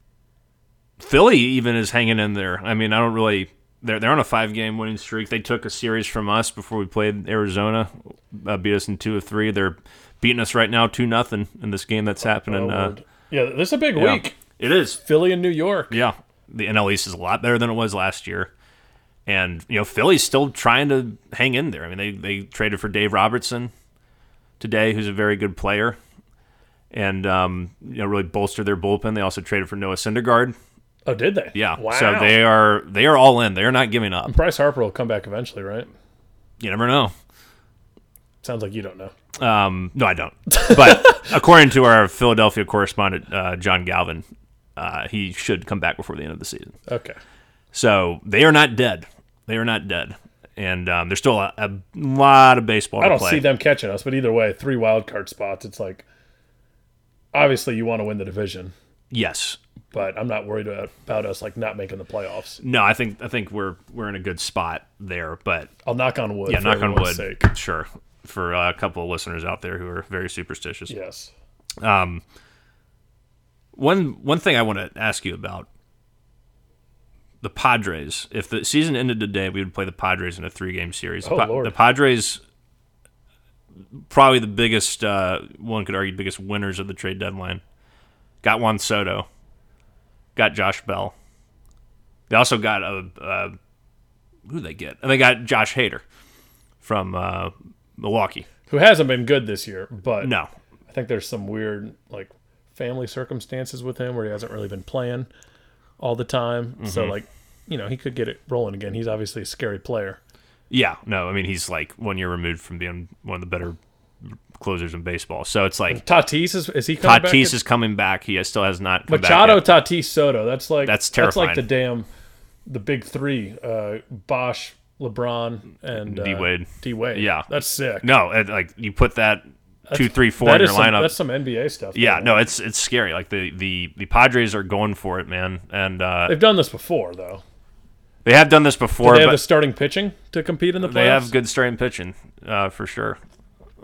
Philly even is hanging in there. I mean, I don't really. They're they're on a five game winning streak. They took a series from us before we played Arizona, uh, beat us in two of three. They're beating us right now two nothing in this game that's happening. Oh, uh, yeah, this is a big yeah. week. It is. Philly and New York. Yeah, the NL East is a lot better than it was last year, and you know Philly's still trying to hang in there. I mean, they they traded for Dave Robertson today, who's a very good player, and um, you know really bolstered their bullpen. They also traded for Noah Syndergaard. Oh, did they? Yeah, Wow. so they are they are all in. They're not giving up. Bryce Harper will come back eventually, right? You never know. Sounds like you don't know. Um, no, I don't. But according to our Philadelphia correspondent uh, John Galvin, uh, he should come back before the end of the season. Okay. So they are not dead. They are not dead, and um, there's still a, a lot of baseball I don't see them catching us, but either way, three wild card spots. It's like obviously you want to win the division, Yes. but I'm not worried about, about us like not making the playoffs. No, I think I think we're we're in a good spot there, but I'll knock on wood. yeah, knock on wood. Sake. Sure. For a couple of listeners out there who are very superstitious. Yes. Um, one one thing I want to ask you about the Padres. If the season ended today, we would play the Padres in a three game series. Oh, Pa- Lord. The Padres, probably the biggest, uh, one could argue, biggest winners of the trade deadline. Got Juan Soto. Got Josh Bell. They also got a. Uh, who they get? And they got Josh Hader from uh, Milwaukee. Who hasn't been good this year, but No, I think there's some weird like family circumstances with him where he hasn't really been playing all the time. So Mm-hmm. like, you know, he could get it rolling again. He's obviously a scary player. Yeah, no, I mean he's like one year removed from being one of the better closers in baseball. So it's like Tatis is is he coming back? Tatis is coming back. He still has not come Machado, back. Tatis, Soto. That's like That's terrifying. That's like the damn the big three: uh, Bosh, LeBron, and uh, D-Wade. D Wade. Yeah. that's sick. No, it, like you put that two, three, four in your some, lineup. That's some NBA stuff. yeah, no, it's it's scary. Like the the the Padres are going for it, man, and uh, they've done this before though. they have done this before, They have the starting pitching to compete in the playoffs. they have good starting pitching uh, for sure.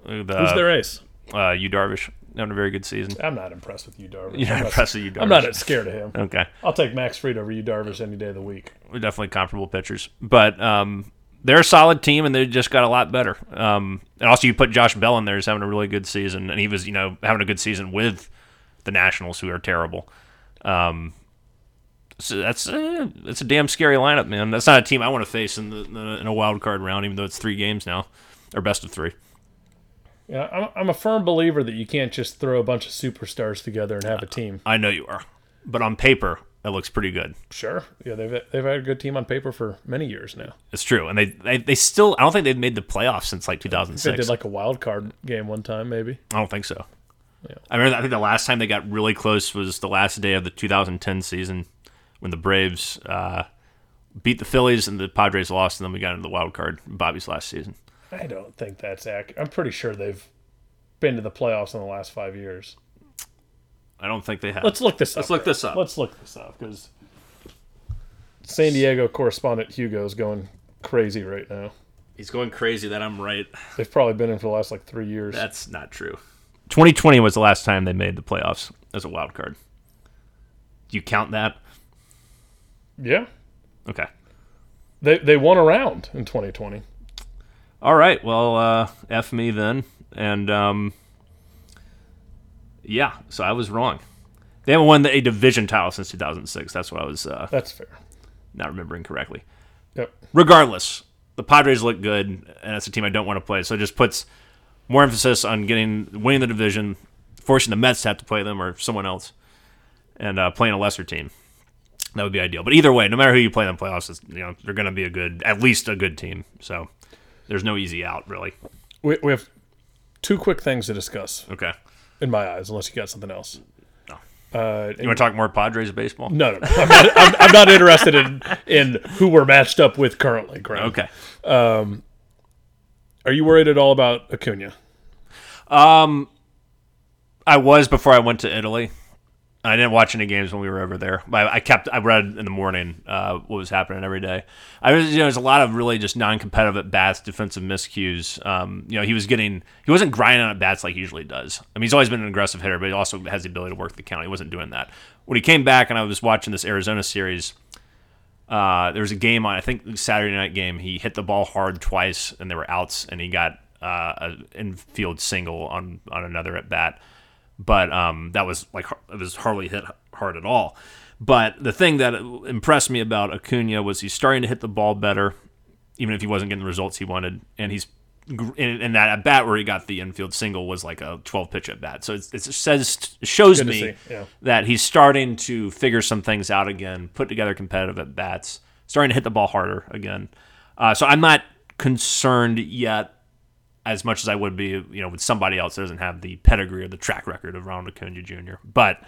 The, Who's their ace? uh, you Darvish having a very good season. I'm not impressed with you, Darvish. You're I'm not not, impressed with you, Darvish. I'm not scared of him. Okay. I'll take Max Fried over you, Darvish, any day of the week. We're definitely comparable pitchers, but um, they're a solid team, and they just got a lot better. Um, and also, you put Josh Bell in there, who's having a really good season, and he was, you know, having a good season with the Nationals, who are terrible. Um, so that's uh, that's a damn scary lineup, man. That's not a team I want to face in the in a wild card round, even though it's three games now, or best of three. Yeah, I'm, I'm a firm believer that you can't just throw a bunch of superstars together and have a team. I know you are, but on paper, it looks pretty good. Sure. Yeah, they've they've had a good team on paper for many years now. It's true, and they, they they still. I don't think they've made the playoffs since like 2006. They did like a wild card game one time, maybe. I don't think so. Yeah. I remember. I think the last time they got really close was the last day of the 2010 season when the Braves uh, beat the Phillies and the Padres lost, and then we got into the wild card. Bobby's last season. I don't think that's accurate. I'm pretty sure they've been to the playoffs in the last five years. I don't think they have. Let's look this up. Let's look this up. Let's look this up because San Diego correspondent Hugo is going crazy right now. He's going crazy that I'm right. They've probably been in for the last like three years. That's not true. 2020 was the last time they made the playoffs as a wild card. Do you count that? yeah. Okay. they they won a round in 2020. All right. Well, uh, F me then. And um, yeah, so I was wrong. They haven't won a division title since 2006. That's what I was uh, That's fair. not remembering correctly. Yep. Regardless, the Padres look good, and it's a team I don't want to play. So it just puts more emphasis on getting winning the division, forcing the Mets to have to play them or someone else, and uh, playing a lesser team. That would be ideal. But either way, no matter who you play in the playoffs, it's, you know they're going to be a good, at least a good team. So there's no easy out, really. We, we have two quick things to discuss Okay. in my eyes, unless you got something else. No. Uh, You want to talk more Padres baseball? no, no, no. I'm not, I'm, I'm not interested in in who we're matched up with currently. Graham. Okay. Are you worried at all about Acuna? Um, I was before I went to Italy. I didn't watch any games when we were over there. But I, I kept. I read in the morning uh, what was happening every day. I was, you know, there's a lot of really just non-competitive at bats, defensive miscues. Um, you know, he was getting. He wasn't grinding at bats like he usually does. I mean, he's always been an aggressive hitter, but he also has the ability to work the count. He wasn't doing that when he came back, and I was watching this Arizona series. Uh, there was a game on, I think Saturday night game. He hit the ball hard twice, and there were outs, and he got uh, an infield single on on another at bat. But um, that was like it was hardly hit hard at all. But the thing that impressed me about Acuna was he's starting to hit the ball better, even if he wasn't getting the results he wanted, and he's and and that at bat where he got the infield single was like a 12 pitch at bat. So it's, it says it shows me yeah. that he's starting to figure some things out again, put together competitive at bats, starting to hit the ball harder again. Uh, so I'm not concerned yet as much as I would be, you know, with somebody else that doesn't have the pedigree or the track record of Ronald Acuna Jr. But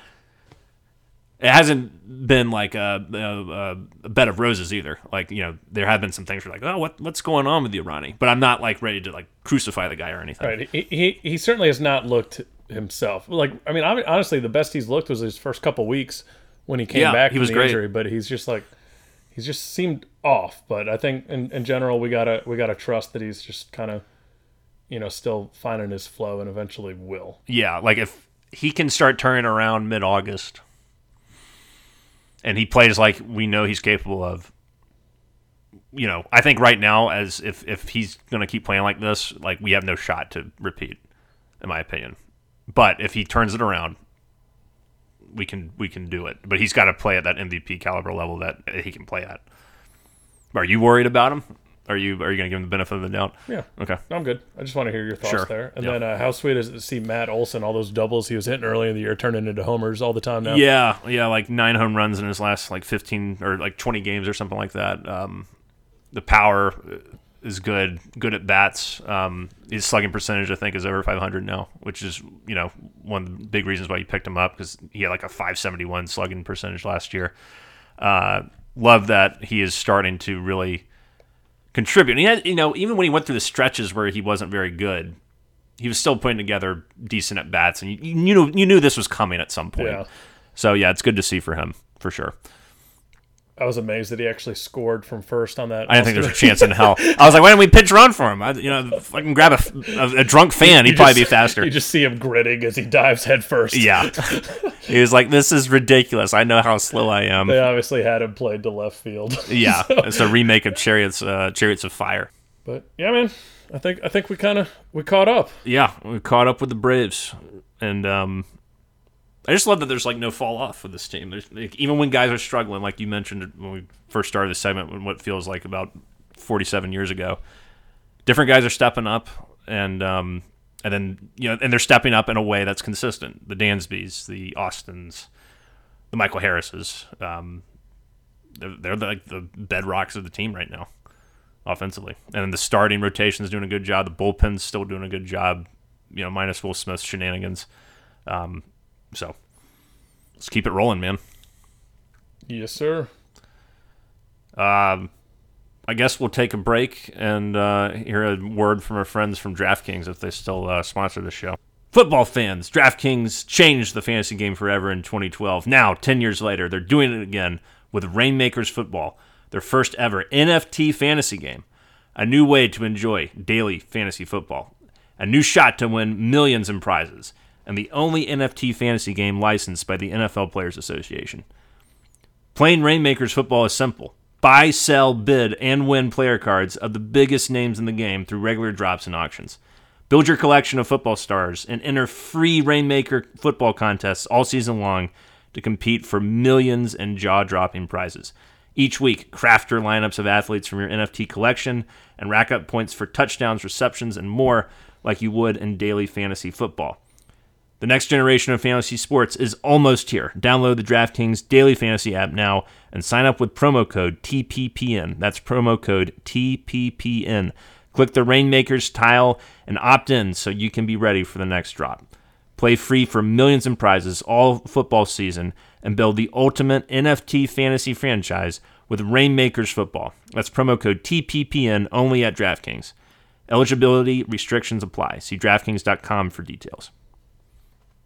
it hasn't been like a, a, a bed of roses either. Like you know, there have been some things where like, oh, what what's going on with the Irani? But I'm not like ready to like crucify the guy or anything. Right. He, he he certainly has not looked himself. Like I mean, honestly, the best he's looked was his first couple weeks when he came Yeah, back he from was the great. injury. But he's just like he's just seemed off. But I think in, in general, we gotta we gotta trust that he's just kind of you know still finding his flow and eventually will. Yeah, like if he can start turning around mid August and he plays like we know he's capable of, you know, I think right now as if if he's gonna keep playing like this, like we have no shot to repeat, in my opinion. But if he turns it around, we can we can do it. But he's got to play at that MVP caliber level that he can play at. Are you worried about him? Are you are you gonna give him the benefit of the doubt? Yeah. Okay. I'm good. I just want to hear your thoughts Sure. there. And Yeah. then, uh, how sweet is it to see Matt Olson, all those doubles he was hitting early in the year, turning into homers all the time now? Yeah, yeah, like nine home runs in his last like fifteen or like twenty games or something like that. Um, the power is good, good at bats. Um, his slugging percentage, I think, is over five hundred now, which is you know one of the big reasons why you picked him up because he had like a five seventy one slugging percentage last year. Uh, love that he is starting to really contribute. And he had, you know, even when he went through the stretches where he wasn't very good, he was still putting together decent at bats, and you, you knew you knew this was coming at some point. Yeah. So yeah, it's good to see for him for sure. I was amazed that he actually scored from first on that. I didn't think there's a chance in hell. I was like, why don't we pitch run for him? I, you know, if I can grab a, a, a drunk fan, he'd You probably be faster. You just see him gritting as he dives head first. yeah, he was like, this is ridiculous. I know how slow I am. They obviously had him played to left field. Yeah, it's a remake of Chariots, uh, Chariots of Fire. But yeah, man, I think I think we kind of we caught up. Yeah, we caught up with the Braves, and um, I just love that there's like no fall off for this team. There's like, even when guys are struggling, like you mentioned when we first started the segment, when what feels like about 47 years ago, different guys are stepping up, and um, and then you know, and they're stepping up in a way that's consistent. The Dansbys, the Austins, the Michael Harrises, um, they're, they're like the bedrocks of the team right now, offensively. And then the starting rotation is doing a good job. The bullpen's still doing a good job. You know, minus Will Smith's shenanigans. Um, so let's keep it rolling, man. Yes, sir. Um, I guess we'll take a break and uh, hear a word from our friends from DraftKings if they still uh, sponsor the show. Football fans, DraftKings changed the fantasy game forever in 2012. Now, 10 years later, they're doing it again with Rainmakers Football, their first ever NFT fantasy game. A new way to enjoy daily fantasy football. A new shot to win millions in prizes. And the only NFT fantasy game licensed by the NFL Players Association. Playing Rainmakers football is simple. Buy, sell, bid, and win player cards of the biggest names in the game through regular drops and auctions. Build your collection of football stars and enter free Rainmaker football contests all season long to compete for millions in jaw dropping prizes. Each week, craft your lineups of athletes from your NFT collection and rack up points for touchdowns, receptions, and more like you would in daily fantasy football. The next generation of fantasy sports is almost here. Download the DraftKings Daily Fantasy app now and sign up with promo code TPPN. That's promo code TPPN. Click the Rainmakers tile and opt in so you can be ready for the next drop. Play free for millions in prizes all football season and build the ultimate NFT fantasy franchise with Rainmakers Football. That's promo code TPPN only at DraftKings. Eligibility restrictions apply. See DraftKings.com for details.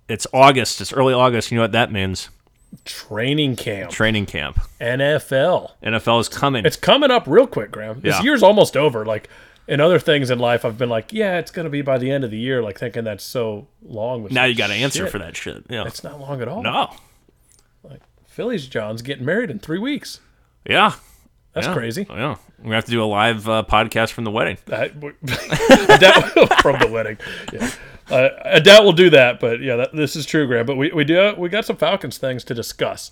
It's August. It's early August. You know what that means? Training camp, Training camp. NFL. NFL is coming. It's coming up real quick, Graham. This Yeah. year's almost over. Like in other things in life, I've been like, yeah, it's going to be by the end of the year. Like thinking that's so long. now you got to answer for that shit. Yeah. It's not long at all. No. Like Phillies John's getting married in three weeks. Yeah. That's Yeah. crazy. Yeah. We have to do a live uh, podcast from the wedding. I doubt, from the wedding. Yeah. Uh, I doubt we'll do that, but yeah, that, this is true, Graham. But we, we do we got some Falcons things to discuss,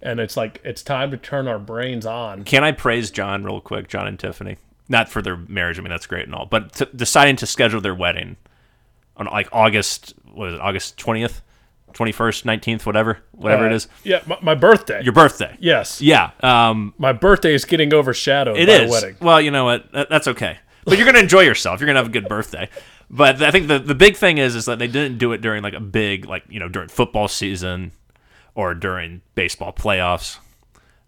and it's like it's time to turn our brains on. Can I praise John real quick, John and Tiffany? Not for their marriage. I mean, that's great and all, but t- deciding to schedule their wedding on like August, what is it, August 20th, 21st, 19th, whatever, whatever it Uh, is. Yeah, my, my birthday. Your birthday. yes, Yeah. Um, my birthday is getting overshadowed It by is. the wedding. Well, you know what? That's okay. But you're gonna enjoy yourself. You're gonna have a good birthday. But I think the the big thing is is that they didn't do it during like a big like you know during football season or during baseball playoffs.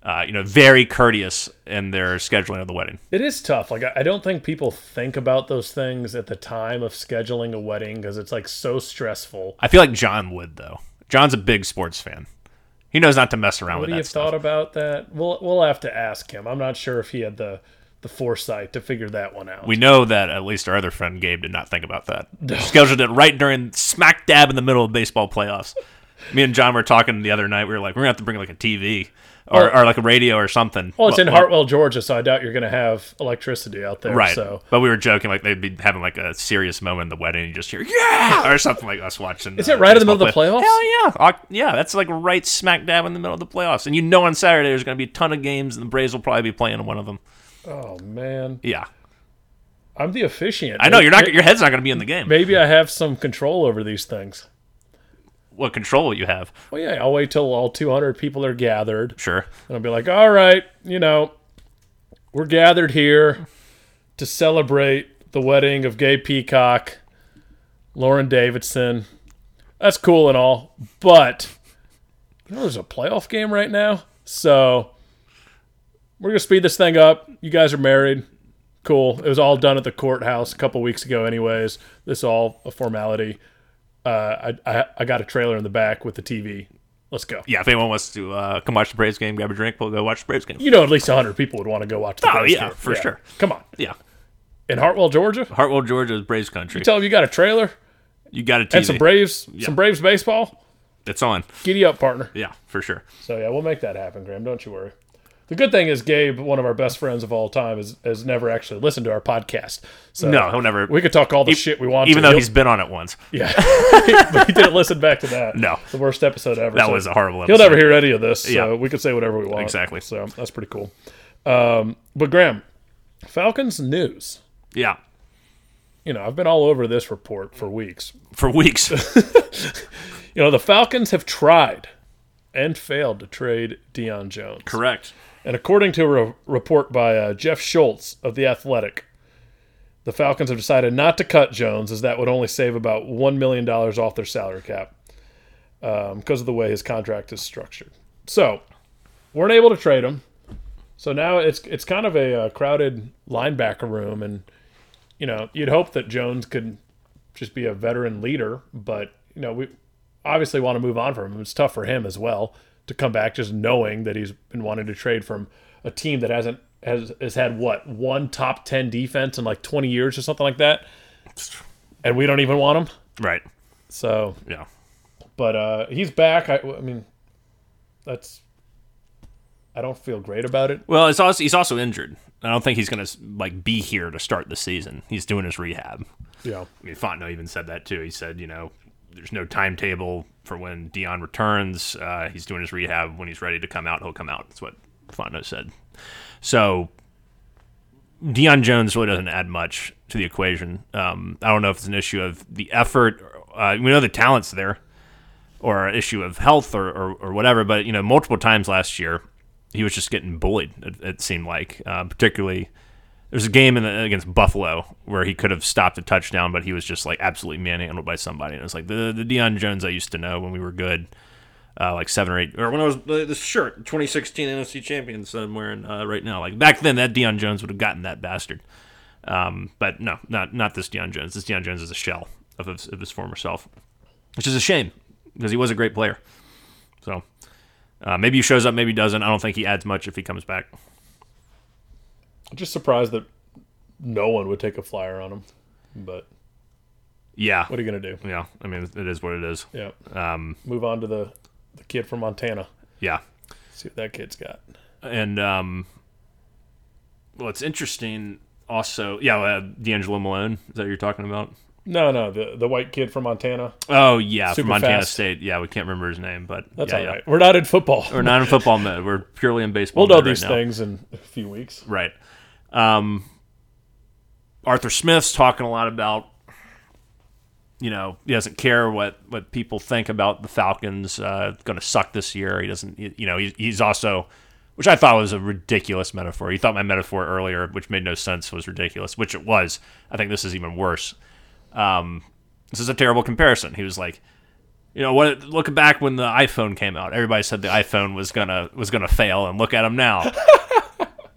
Uh, you know, very courteous in their scheduling of the wedding. It is tough. Like I, don't think people think about those things at the time of scheduling a wedding because it's like so stressful. I feel like John would though. John's a big sports fan. He knows not to mess around Would with that have stuff. thought about that? We'll we'll have to ask him. I'm not sure if he had the the foresight to figure that one out. we know that at least our other friend Gabe did not think about that. Scheduled it right during smack dab in the middle of baseball playoffs. Me and John were talking the other night. We were like, we're gonna have to bring like a TV or, Well- or like a radio or something. well, it's in Well, Hartwell, Georgia, so I doubt you're going to have electricity out there. Right. So But we were joking like they'd be having like a serious moment in the wedding. And you just hear yeah or something like us watching. Is it right in the middle of the playoffs? Hell yeah, yeah. That's like right smack dab in the middle of the playoffs. And you know on Saturday there's going to be a ton of games, and the Braves will probably be playing in one of them. Oh man, Yeah, I'm the officiant. I know you're not. Your head's not going to be in the game. Maybe I have some control over these things. What control will you have? Well, yeah, I'll wait till all 200 people are gathered, Sure. and I'll be like, "All right, you know, we're gathered here to celebrate the wedding of Gabe Peacock, Lauren Davidson. That's cool and all, but you know, there's a playoff game right now, so we're gonna speed this thing up. You guys are married." Cool. It was all done at the courthouse a couple weeks ago, anyways. This is all a formality. Uh, I, I I got a trailer in the back with the TV. Let's go. Yeah. If anyone wants to uh, come watch the Braves game, grab a drink, we'll go watch the Braves game. You know, at least 100 people would want to go watch the Oh, Braves yeah, game. for sure. Come on. Yeah. In Hartwell, Georgia, Hartwell, Georgia is Braves country. You tell them you got a trailer You got a TV. and some Braves, some Braves baseball. it's on. Giddy up, partner. Yeah, for sure. So yeah, we'll make that happen, Graham. Don't you worry. The good thing is Gabe, one of our best friends of all time, has, has never actually listened to our podcast. So No, he'll never. we could talk all the shit we want. even to. though he's been on it once. yeah, but he didn't listen back to that. No. the worst episode ever. That So was a horrible episode. He'll never hear any of this, so Yeah. we could say whatever we want. Exactly. So that's pretty cool. Um, but Graham, Falcons news. Yeah. You know, I've been all over this report for weeks. For weeks. You know, the Falcons have tried and failed to trade Deion Jones. Correct. And according to a re- report by uh, Jeff Schultz of The Athletic, the Falcons have decided not to cut Jones, as that would only save about $1 million off their salary cap because of the way his contract is structured. So, weren't able to trade him. So now it's it's kind of a, uh crowded linebacker room, and you know you'd hope that Jones could just be a veteran leader, but you know we obviously want to move on from him. It's tough for him as well to come back just knowing that he's been wanting to trade from a team that hasn't has has had what one top ten defense in like twenty years or something like that, and we don't even want him. Right. So, Yeah. but uh, he's back. I, I mean, that's I don't feel great about it. Well, it's also he's also injured. I don't think he's going to like be here to start the season. He's doing his rehab. Yeah. I mean, Fontenot even said that too. He said, you know, there's no timetable for when Deion returns. Uh, he's doing his rehab. When he's ready to come out, he'll come out. That's what Fontenot said. So Deion Jones really doesn't add much to the equation. Um, I don't know if it's an issue of the effort. Uh, we know the talent's there, or an issue of health, or, or, or whatever. But you know, multiple times last year, he was just getting bullied. It, it seemed like, uh, particularly there's a game in the, against Buffalo where he could have stopped a touchdown, but he was just like absolutely manhandled by somebody. And it's like the the Deion Jones I used to know when we were good, uh, like seven or eight, or when I was uh, this shirt 2016 NFC champions that I'm wearing uh, right now. Like back then, that Deion Jones would have gotten that bastard. Um, but no, not not this Deion Jones. This Deion Jones is a shell of his, of his former self, which is a shame because he was a great player. So uh, maybe he shows up, maybe he doesn't. I don't think he adds much if he comes back. I'm just surprised that no one would take a flyer on him. But Yeah, what are you gonna do? yeah. I mean, it is what it is. Yeah. Um, Move on to the the kid from Montana. yeah. See what that kid's got. and um, well, it's interesting. Also, yeah, uh, D'Angelo Malone. Is that what you're talking about? No, no, the the white kid from Montana. Oh yeah, Super from Montana fast. State. Yeah, we can't remember his name, but That's yeah, all yeah. We're not in football. We're not in football mode. We're purely in baseball. We'll know right these now. things in a few weeks. Right. Um, Arthur Smith's talking a lot about, you know, he doesn't care what, what people think about the Falcons uh, going to suck this year. He doesn't, you know, he, he's also, which I thought was a ridiculous metaphor. He thought my metaphor earlier, which made no sense, was ridiculous, which it was. I think this is even worse. Um, this is a terrible comparison. He was like, you know what? Look back when the iPhone came out. Everybody said the iPhone was gonna was gonna fail, and look at him now.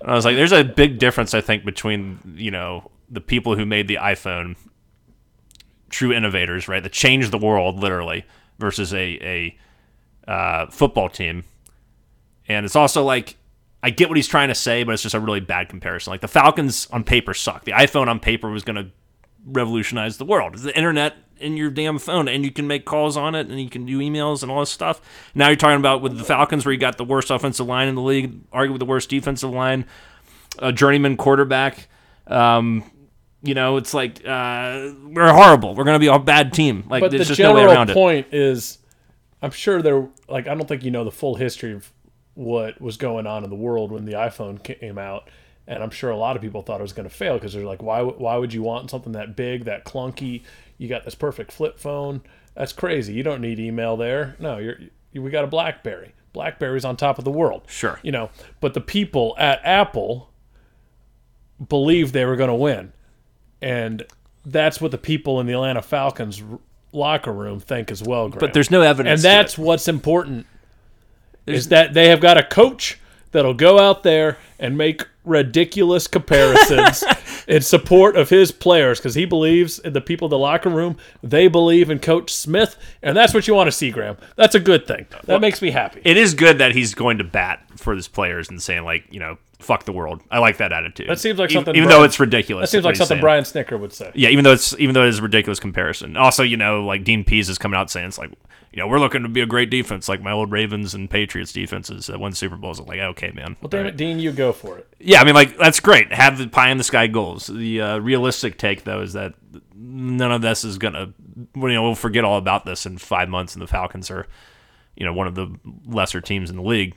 And I was like, there's a big difference, I think, between, you know, the people who made the iPhone, true innovators, right, that changed the world, literally, versus a, a uh, football team. And it's also like, I get what he's trying to say, but it's just a really bad comparison. Like, the Falcons on paper suck. The iPhone on paper was going to revolutionize the world. The internet in your damn phone, and you can make calls on it, and you can do emails and all this stuff. Now you're talking about with the Falcons, where you got the worst offensive line in the league, arguably the worst defensive line, a journeyman quarterback. Um, you know, it's like uh, we're horrible. We're going to be a bad team. Like But there's the just no way general around point is, I'm sure there. Like, I don't think you know the full history of what was going on in the world when the iPhone came out, and I'm sure a lot of people thought it was going to fail because they're like, why? Why would you want something that big, that clunky? You got this perfect flip phone. That's crazy. You don't need email there. No, you're. You, we got a BlackBerry. BlackBerry's on top of the world. Sure. You know, but the people at Apple believed they were going to win. And that's what the people in the Atlanta Falcons r- locker room think as well, Graham. But there's no evidence. and that's what's important is that they have got a coach that'll go out there and make ridiculous comparisons in support of his players because he believes in the people in the locker room. They believe in Coach Smith, and that's what you want to see, Graham. That's a good thing. That makes me happy. it is good that he's going to bat for his players and saying like, you know, fuck the world. I like that attitude. That seems like something even Brian- though it's ridiculous. that seems like something saying. Brian Snitker would say. Yeah, even though it's even though it is a ridiculous comparison. Also, you know, like Dean Pees is coming out saying it's like, you know, we're looking to be a great defense, like my old Ravens and Patriots defenses that won Super Bowls. I'm like, okay, man. Well, damn it, Dean, you go for it. Yeah, I mean, like that's great. Have the pie in the sky goals. The uh, realistic take, though, is that none of this is gonna. You know, we'll forget all about this in five months, and the Falcons are, you know, one of the lesser teams in the league.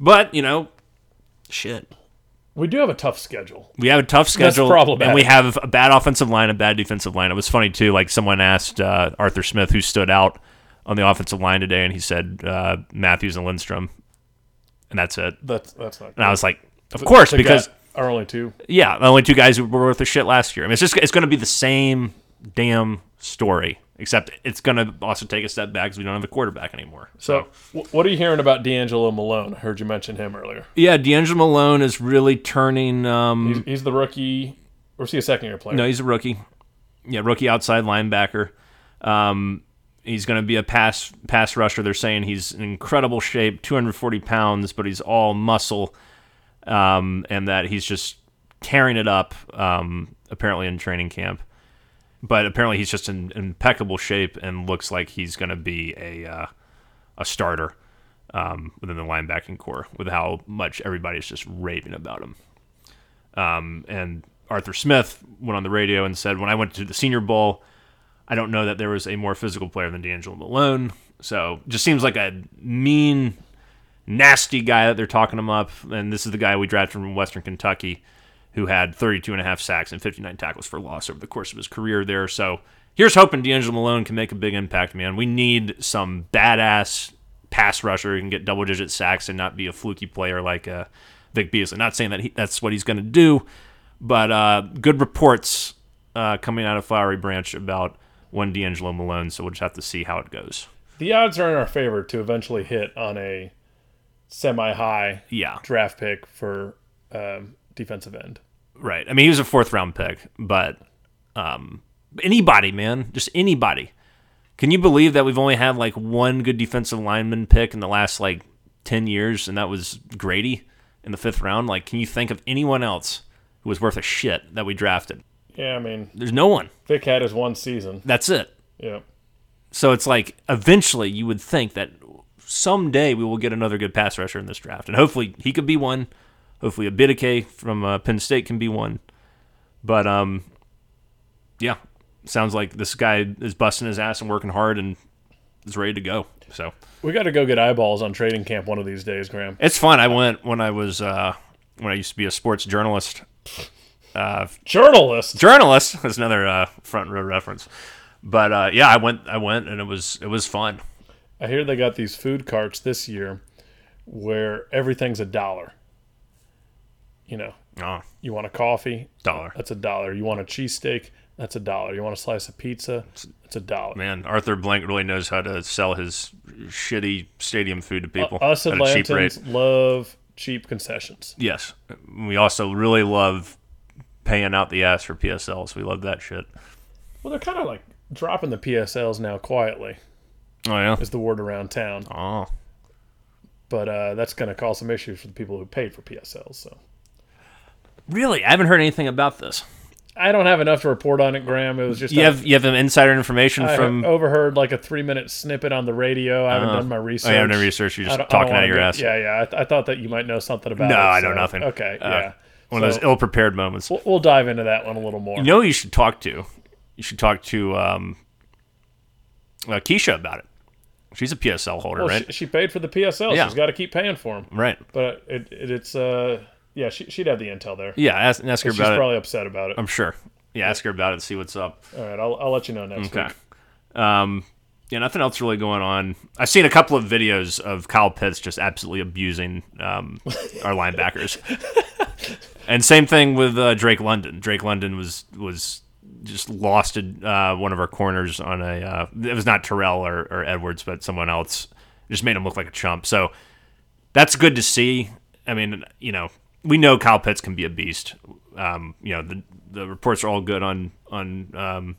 But you know, shit. We do have a tough schedule. We have a tough schedule, problematic. and we have a bad offensive line, a bad defensive line. It was funny too. Like someone asked uh, Arthur Smith who stood out on the offensive line today, and he said uh, Matthews and Lindstrom, and that's it. That's that's not. And I was like, of course, because guy- are only two. yeah, the only two guys who were worth a shit last year. I mean, it's just it's going to be the same damn story, except it's going to also take a step back because we don't have a quarterback anymore. So, wh- what are you hearing about D'Angelo Malone? I heard you mention him earlier. yeah, D'Angelo Malone is really turning. Um, He's, he's the rookie, or is he a second year player? no, he's a rookie. Yeah, rookie outside linebacker. Um, he's going to be a pass pass rusher. They're saying he's in incredible shape, 240 pounds, but he's all muscle, um, and that he's just tearing it up. Um, apparently in training camp, but apparently he's just in impeccable shape and looks like he's going to be a uh, a starter. um, within the linebacking core with how much everybody's just raving about him. Um, and Arthur Smith went on the radio and said, when I went to the Senior Bowl, I don't know that there was a more physical player than D'Angelo Malone. So just seems like a mean, nasty guy that they're talking him up. And this is the guy we drafted from Western Kentucky who had 32 and a half sacks and 59 tackles for loss over the course of his career there. So here's hoping D'Angelo Malone can make a big impact, man. We need some badass pass rusher who can get double digit sacks and not be a fluky player like uh, Vic Beasley. Not saying that he, that's what he's going to do, but uh, good reports uh, coming out of Flowery Branch about one D'Angelo Malone. So we'll just have to see how it goes. The odds are in our favor to eventually hit on a semi-high Yeah, draft pick for um, defensive end. Right. I mean, he was a fourth round pick, but um, anybody, man, just anybody. Can you believe that we've only had like one good defensive lineman pick in the last like 10 years, and that was Grady in the fifth round? Like, can you think of anyone else who was worth a shit that we drafted? Yeah, I mean, There's no one. Vic had his one season. That's it. Yeah. So it's like eventually you would think that someday we will get another good pass rusher in this draft, and hopefully he could be one. Hopefully Ebiketie from uh, Penn State can be one. But um, yeah, sounds like this guy is busting his ass and working hard and is ready to go. So We got to go get eyeballs on trading camp one of these days, Graham. it's fun. I went when I was uh, when I used to be a sports journalist. Journalist. Journalist is another uh, front row reference. But uh, yeah, I went. I went, and it was it was fun. I hear they got these food carts this year where everything's a dollar. You know, Oh, you want a coffee? dollar. That's a dollar. You want a cheesesteak? That's a dollar. You want a slice of pizza? It's a dollar. Man, Arthur Blank really knows how to sell his shitty stadium food to people uh, Us at a cheap rate. Atlantans love cheap concessions. Yes, we also really love paying out the ass for PSLs. We love that shit. Well, they're kind of like dropping the PSLs now quietly, Oh yeah. is the word around town. Oh, But uh, that's going to cause some issues for the people who paid for PSLs. So really? I haven't heard anything about this. I don't have enough to report on it, Graham. It was just You have you have an insider information I from. overheard like a three minute snippet on the radio. I haven't Uh, done my Oh, research. you haven't done research. You're just talking out of your ass. Yeah, yeah. I, th- I thought that you might know something about it. No, it. I know so- nothing. Okay, Uh, yeah. One of those ill-prepared moments. We'll, we'll dive into that one a little more. You know, who you should talk to. You should talk to um, uh, Keisha about it. She's a PSL holder, well, right? she, she paid for the PSL. Yeah. She's got to keep paying for them. right. But it, it it's uh yeah, she, she'd have the intel there. Yeah. Ask, ask her She's about it. She's probably upset about it. I'm sure. Yeah. Ask her about it. and See what's up. All right, I'll, I'll let you know next Okay. week. Um, yeah, nothing else really going on. I've seen a couple of videos of Kyle Pitts just absolutely abusing um, our linebackers, and same thing with uh, Drake London. Drake London was was just lost uh, one of our corners on a. Uh, it was not Terrell or, or Edwards, but someone else. Just made him look like a chump. So that's good to see. I mean, you know, we know Kyle Pitts can be a beast. Um, you know, the the reports are all good on on um,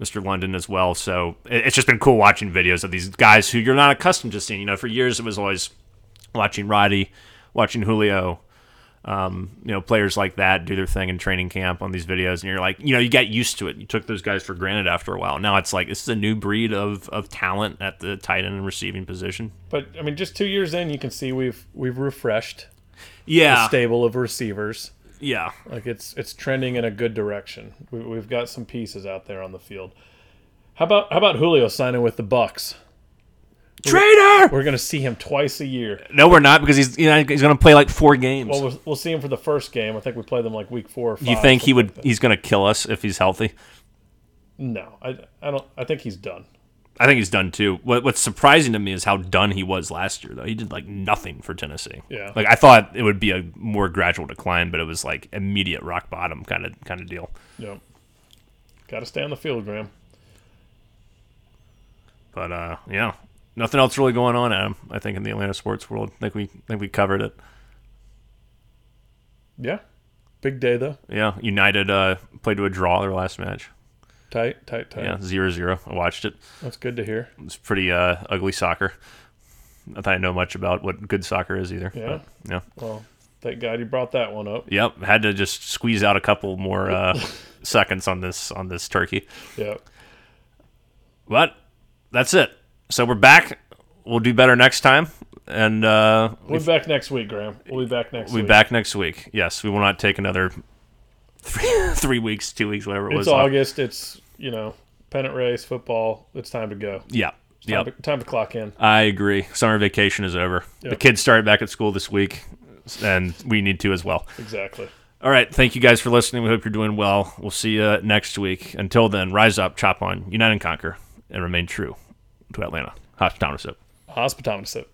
Mr. London as well. So it- it's just been cool watching videos of these guys who you're not accustomed to seeing. You know, for years it was always watching Roddy, watching Julio, um, you know, players like that do their thing in training camp on these videos, and you're like, you know, you got used to it. You took those guys for granted after a while. Now it's like this is a new breed of of talent at the tight end and receiving position. But I mean, just two years in, you can see we've we've refreshed Yeah, stable of receivers. yeah. Like it's it's trending in a good direction. We, we've got some pieces out there on the field. How about how about Julio signing with the Bucs? Traitor. We're gonna see him twice a year. No, we're not because he's you know he's going to play like four games. Well, we'll, we'll see him for the first game. I think we play them like week four or five. you think he would? like. He's going to kill us if he's healthy. No, I, I don't. I think he's done. I think he's done too. What, what's surprising to me is how done he was last year, though. He did like nothing for Tennessee. Yeah. Like I thought it would be a more gradual decline, but it was like immediate rock bottom kind of kind of deal. Yep. Got to stay on the field, Graham. But uh, yeah, nothing else really going on, Adam. I think in the Atlanta sports world, I think we I think we covered it. Yeah. Big day though. Yeah, United uh, played to a draw their last match. Tight, tight, tight. Yeah, zero zero. I watched it. That's good to hear. It's pretty uh, ugly soccer. Not that I know much about what good soccer is either. Yeah. but, yeah. Well, thank God you brought that one up. Yep. Had to just squeeze out a couple more uh, seconds on this on this turkey. Yeah. But that's it. So we're back. We'll do better next time. and uh, We'll be back next week, Graham. We'll be back next week. we'll be back next week. Yes, we will not take another three, three weeks, two weeks, whatever it was. It's. August. It's you know pennant race, football. It's time to go. Yeah. Time, Yep. to, time to clock in. I agree. Summer vacation is over. The kids started back at school this week, and we need to as well. Exactly. All right. Thank you guys for listening. We hope you're doing well. We'll see you next week. Until then, rise up, chop on, unite and conquer, and remain true to Atlanta. Hospitality. Hospitality.